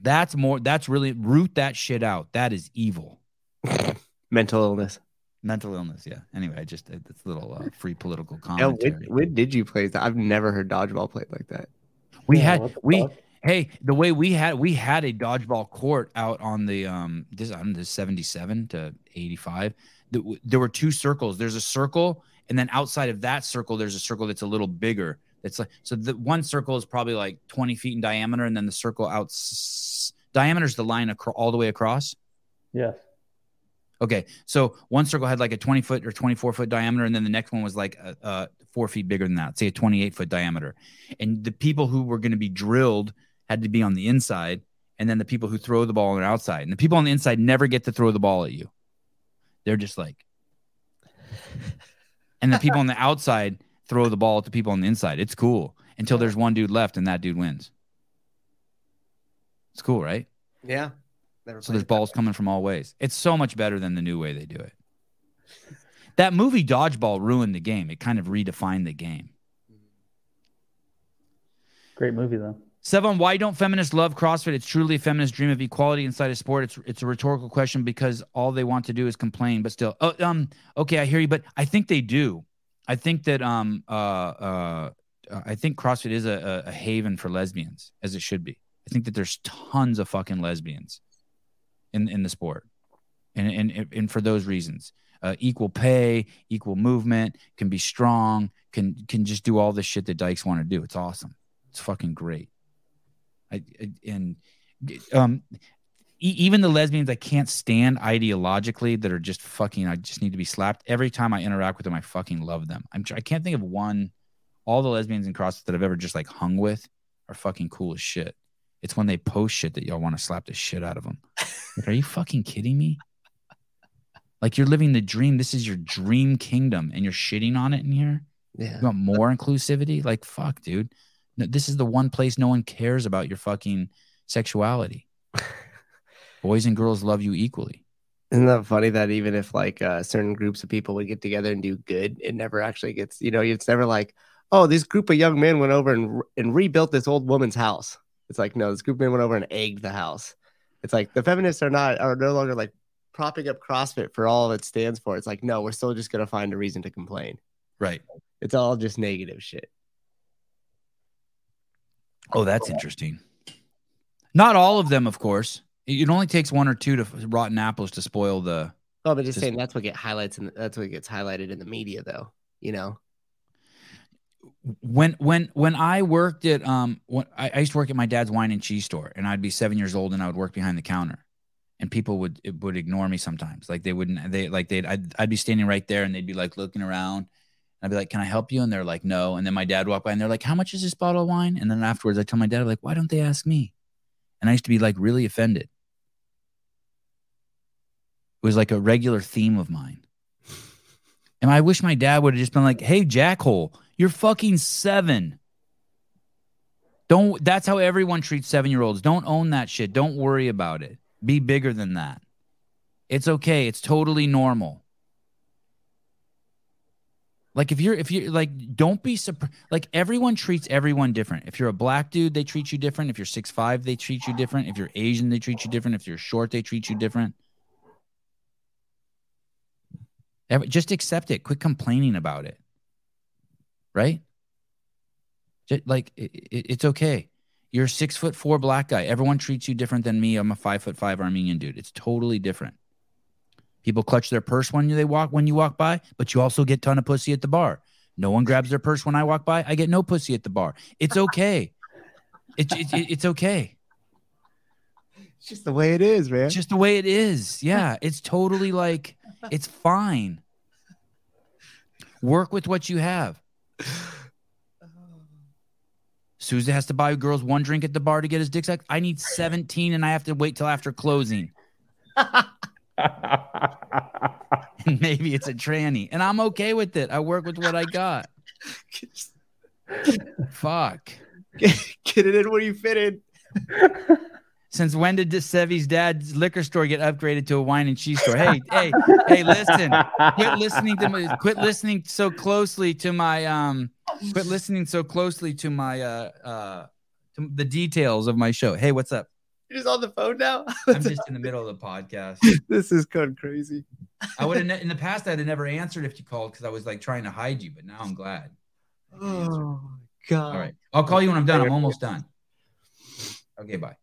That's more, that's really root that shit out. That is evil. Mental illness. Mental illness. Yeah. Anyway, I just, it's a little uh, free political Yeah, commentary. when, when did you play that? I've never heard dodgeball played like that. We Yeah, had we fuck? hey the way we had we had a dodgeball court out on the um this I don't know this 77 to 85 Th- w- there were two circles there's a circle and then outside of that circle there's a circle that's a little bigger it's like so the one circle is probably like 20 feet in diameter and then the circle out diameter is the line acro- all the way across Yes. Okay, so one circle had like a 20 foot or 24 foot diameter, and then the next one was like uh, uh, four feet bigger than that, say a 28 foot diameter. And the people who were going to be drilled had to be on the inside, and then the people who throw the ball on the outside. And the people on the inside never get to throw the ball at you. They're just like, and the people on the outside throw the ball at the people on the inside. It's cool until there's one dude left and that dude wins. It's cool, right? Yeah. Never So there's balls coming from all ways. It's so much better than the new way they do it. That movie Dodgeball ruined the game. It kind of redefined the game. Great movie though. Sevan, why don't feminists love CrossFit? It's truly a feminist dream of equality inside a sport. It's it's a rhetorical question because all they want to do is complain. But still, oh, um, okay, I hear you, but I think they do. I think that um uh uh I think CrossFit is a, a, a haven for lesbians, as it should be. I think that there's tons of fucking lesbians in in the sport, and and and for those reasons, uh, equal pay, equal movement, can be strong, can can just do all the shit that dykes want to do. It's awesome. It's fucking great. I, I and um e- even the lesbians I can't stand ideologically that are just fucking I just need to be slapped every time I interact with them I fucking love them. I'm I can't think of one all the lesbians and CrossFit that I've ever just like hung with are fucking cool as shit. It's when they post shit that y'all want to slap the shit out of them. Like, are you fucking kidding me? Like you're living the dream. This is your dream kingdom and you're shitting on it in here. Yeah. You want more inclusivity? Like fuck, dude. This is the one place no one cares about your fucking sexuality. Boys and girls love you equally. Isn't that funny that even if like uh, certain groups of people would get together and do good, it never actually gets, you know, it's never like, oh, this group of young men went over and, and rebuilt this old woman's house. It's like, no, this group of men went over and egged the house. It's like the feminists are not, are no longer like propping up CrossFit for all it stands for. It's like, no, we're still just going to find a reason to complain. Right. It's all just negative shit. Oh, that's interesting. Not all of them, of course. It only takes one or two to rotten apples to spoil the. Oh, but just Just- saying that's what get highlights and that's what gets highlighted in the media, though. You know, when when when I worked at um when I, I used to work at my dad's wine and cheese store and I'd be seven years old and I would work behind the counter and people would it would ignore me sometimes like they wouldn't they like they'd I'd, I'd be standing right there and they'd be like looking around I'd be like can I help you and they're like no and then my dad walked by and they're like how much is this bottle of wine and then afterwards I tell my dad like why don't they ask me and I used to be like really offended it was like a regular theme of mine and I wish my dad would have just been like, "Hey, jackhole, you're fucking seven. Don't. That's how everyone treats seven year olds. Don't own that shit. Don't worry about it. Be bigger than that. It's okay. It's totally normal. Like if you're if you're like, don't be surprised. Like everyone treats everyone different. If you're a black dude, they treat you different. If you're six five, they treat you different. If you're Asian, they treat you different. If you're short, they treat you different. Just accept it. Quit complaining about it. Right? Just, like it, it- it's okay. You're a six foot four black guy. Everyone treats you different than me. I'm a five foot five Armenian dude. It's totally different. People clutch their purse when they walk when you walk by, but you also get ton of pussy at the bar. No one grabs their purse when I walk by. I get no pussy at the bar. It's okay. It's it's it's okay. it's just the way it is, man. It's just the way it is. Yeah, it's totally like it's fine. Work with what you have. Souza has to buy girls one drink at the bar to get his dick sucked. I need 17 and I have to wait till after closing. and maybe it's a tranny. And I'm okay with it. I work with what I got. Fuck. Get it in where you fit in. Since when did Sevi's dad's liquor store get upgraded to a wine and cheese store? Hey, hey, hey, listen. Quit listening to my quit listening so closely to my um quit listening so closely to my uh uh to the details of my show. Hey, what's up? You're just on the phone now. I'm just in the middle of the podcast. this is going crazy. I would have ne- in the past I'd have never answered if you called because I was like trying to hide you, but now I'm glad. Oh God. All right. I'll call you when I'm done. I'm almost done. Okay, bye.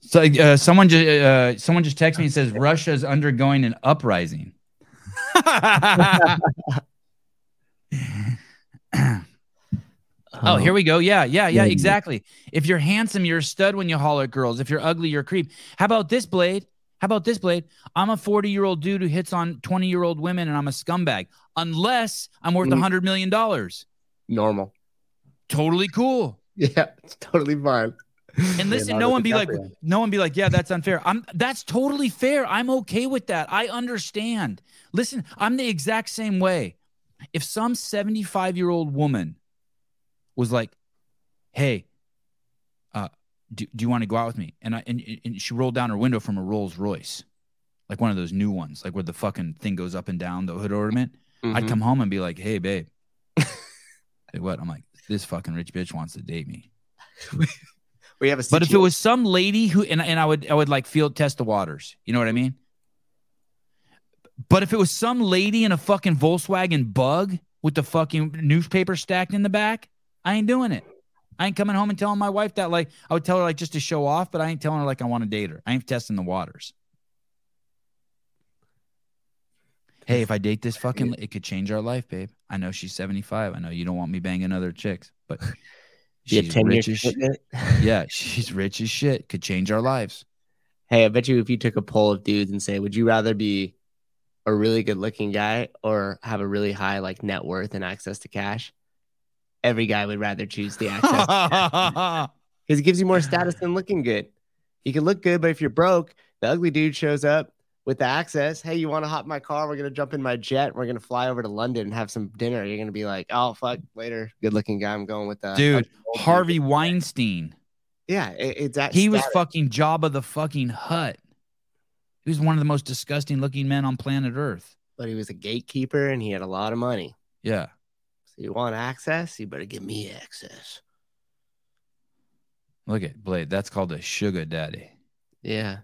So uh, someone just uh, someone just texted me and says Russia is undergoing an uprising. oh, here we go. Yeah, yeah, yeah, exactly. If you're handsome, you're a stud when you holler at girls. If you're ugly, you're a creep. How about this, Blade? How about this, Blade? I'm a 40 year old dude who hits on 20 year old women and I'm a scumbag, unless I'm worth a Mm. $100 million. Normal. Totally cool. Yeah, it's totally fine. And listen, no one be like, no one be like, yeah, that's unfair. I'm that's totally fair. I'm okay with that. I understand. Listen, I'm the exact same way. If some 75 year old woman was like, hey, uh, do, do you want to go out with me? And I and, and she rolled down her window from a Rolls Royce, like one of those new ones, like where the fucking thing goes up and down the hood ornament. I'd Mhm. come home and be like, hey, babe. Say what? I'm like, this fucking rich bitch wants to date me. We have a But if it was some lady who and, and I would I would like field test the waters. You know what I mean? But if it was some lady in a fucking Volkswagen bug with the fucking newspaper stacked in the back, I ain't doing it. I ain't coming home and telling my wife that like I would tell her like just to show off, but I ain't telling her like I want to date her. I ain't testing the waters. Hey, if I date this fucking, it could change our life, babe. I know she's 75. I know you don't want me banging other chicks, but she's 10 rich years as shit. Yeah, she's rich as shit. Could change our lives. Hey, I bet you if you took a poll of dudes and say, would you rather be a really good looking guy or have a really high like net worth and access to cash? Every guy would rather choose the access because it gives you more status than looking good. You can look good, but if you're broke, the ugly dude shows up with the access. Hey, you want to hop in my car? We're gonna jump in my jet. We're gonna fly over to London and have some dinner. You're gonna be like, oh fuck, later. Good looking guy. I'm going with the Dude, old dude." Harvey Weinstein. Yeah, it, it's that. He was fucking Jabba the fucking Hutt. He was one of the most disgusting looking men on planet Earth. but he was a gatekeeper and he had a lot of money. Yeah. So you want access? You better give me access. Look at Blade. That's called a sugar daddy. Yeah.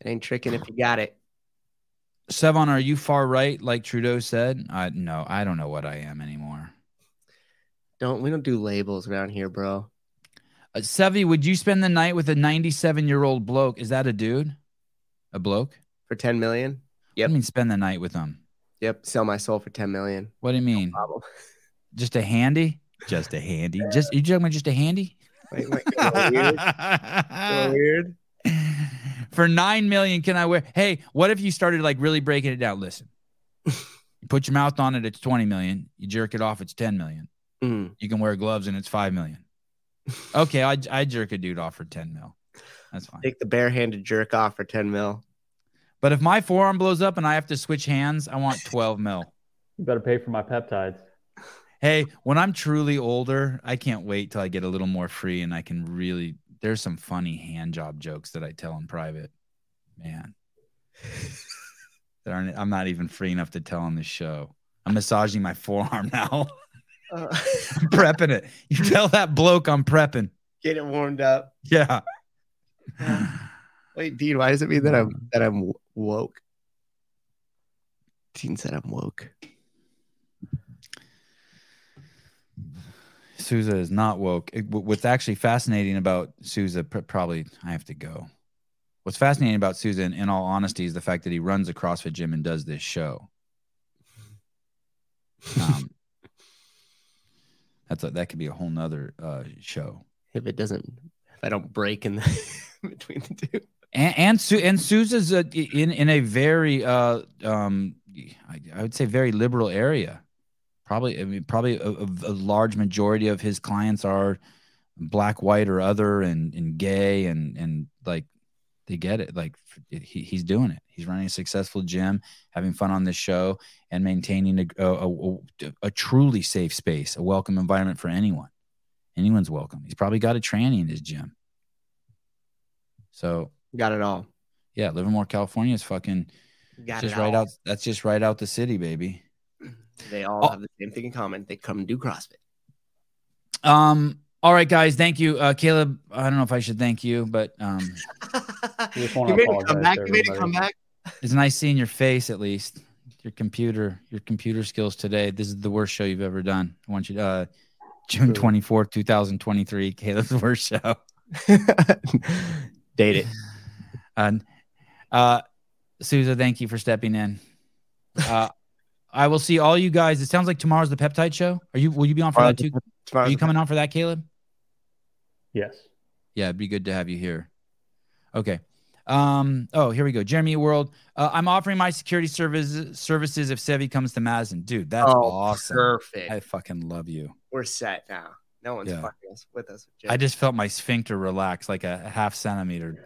It ain't tricking if you got it. Sevan, are you far right, like Trudeau said? I no, I don't know what I am anymore. Don't we don't do labels around here, bro. Uh, Sevi, would you spend the night with a 97 year old bloke? Is that a dude? A bloke? For 10 million? Yep. I mean, spend the night with him. Yep. Sell my soul for 10 million. What do you mean? problem. Just a handy? Just a handy. Just you talking about just a handy? Wait, wait, get a little weird. Get a little weird. For nine million, can I wear? Hey, what if you started like really breaking it down? Listen, you put your mouth on it, it's 20 million. You jerk it off, it's 10 million. Mm. You can wear gloves and it's 5 million. Okay, I I jerk a dude off for 10 mil. That's fine. Take the barehanded jerk off for 10 mil. But if my forearm blows up and I have to switch hands, I want 12 mil. You better pay for my peptides. Hey, when I'm truly older, I can't wait till I get a little more free and I can really. There's some funny hand job jokes that I tell in private. Man, that aren't, I'm not even free enough to tell on this show. I'm massaging my forearm now. Uh, I'm prepping it. You tell that bloke I'm prepping. get it warmed up. Yeah. Wait, Dean, why does it mean that I'm that I'm w- woke? Dean said I'm woke. Souza is not woke. It- what's actually fascinating about Souza, pr- probably I have to go. What's fascinating about Souza, in, in all honesty, is the fact that he runs a CrossFit gym and does this show. Um, that's a, that could be a whole nother uh, show. If it doesn't, if I don't break in the between the two. And and, Su- and Souza's a, in in a very uh um I, I would say very liberal area. Probably I mean probably a, a, a large majority of his clients are black, white, or other, and and gay, and and like they get it. Like he, he's doing it. He's running a successful gym, having fun on this show, and maintaining a a, a, a truly safe space, a welcome environment for anyone. Anyone's welcome. He's probably got a tranny in his gym. So Got it all. yeah, Livermore, California is fucking Got just it right all. out. That's just right out the city, baby. They all Oh. have the same thing in common. They come and do CrossFit. Um. All right, guys. Thank you, uh, Caleb. I don't know if I should thank you, but um, You made it apologize come back. You made it everybody. come back. it's nice seeing your face at least. Your computer, your computer skills today. This is the worst show you've ever done. I want you to uh, June twenty fourth, two thousand twenty three. Caleb's worst show. Date it. And uh, Souza, thank you for stepping in. Uh, I will see all you guys. It sounds like tomorrow's the peptide show. Are you? Will you be on for that too? Are you coming on for that, Caleb? Yes. Yeah, it'd be good to have you here. Okay. Um, oh, here we go. Jeremy World. Uh, I'm offering my security services services if Sevi comes to Mazin. Dude, that's Oh, awesome. perfect. I fucking love you. We're set now. No one's Yeah. fucking us with us. Jim. I just felt my sphincter relax like a half centimeter.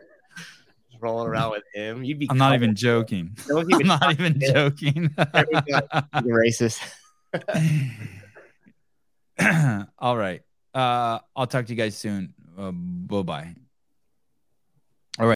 Rolling around with him. You'd be. I'm not even joking. Don't I'm even not even it. joking. There we go. You're racist. All right. Uh, I'll talk to you guys soon. Uh, bye bye.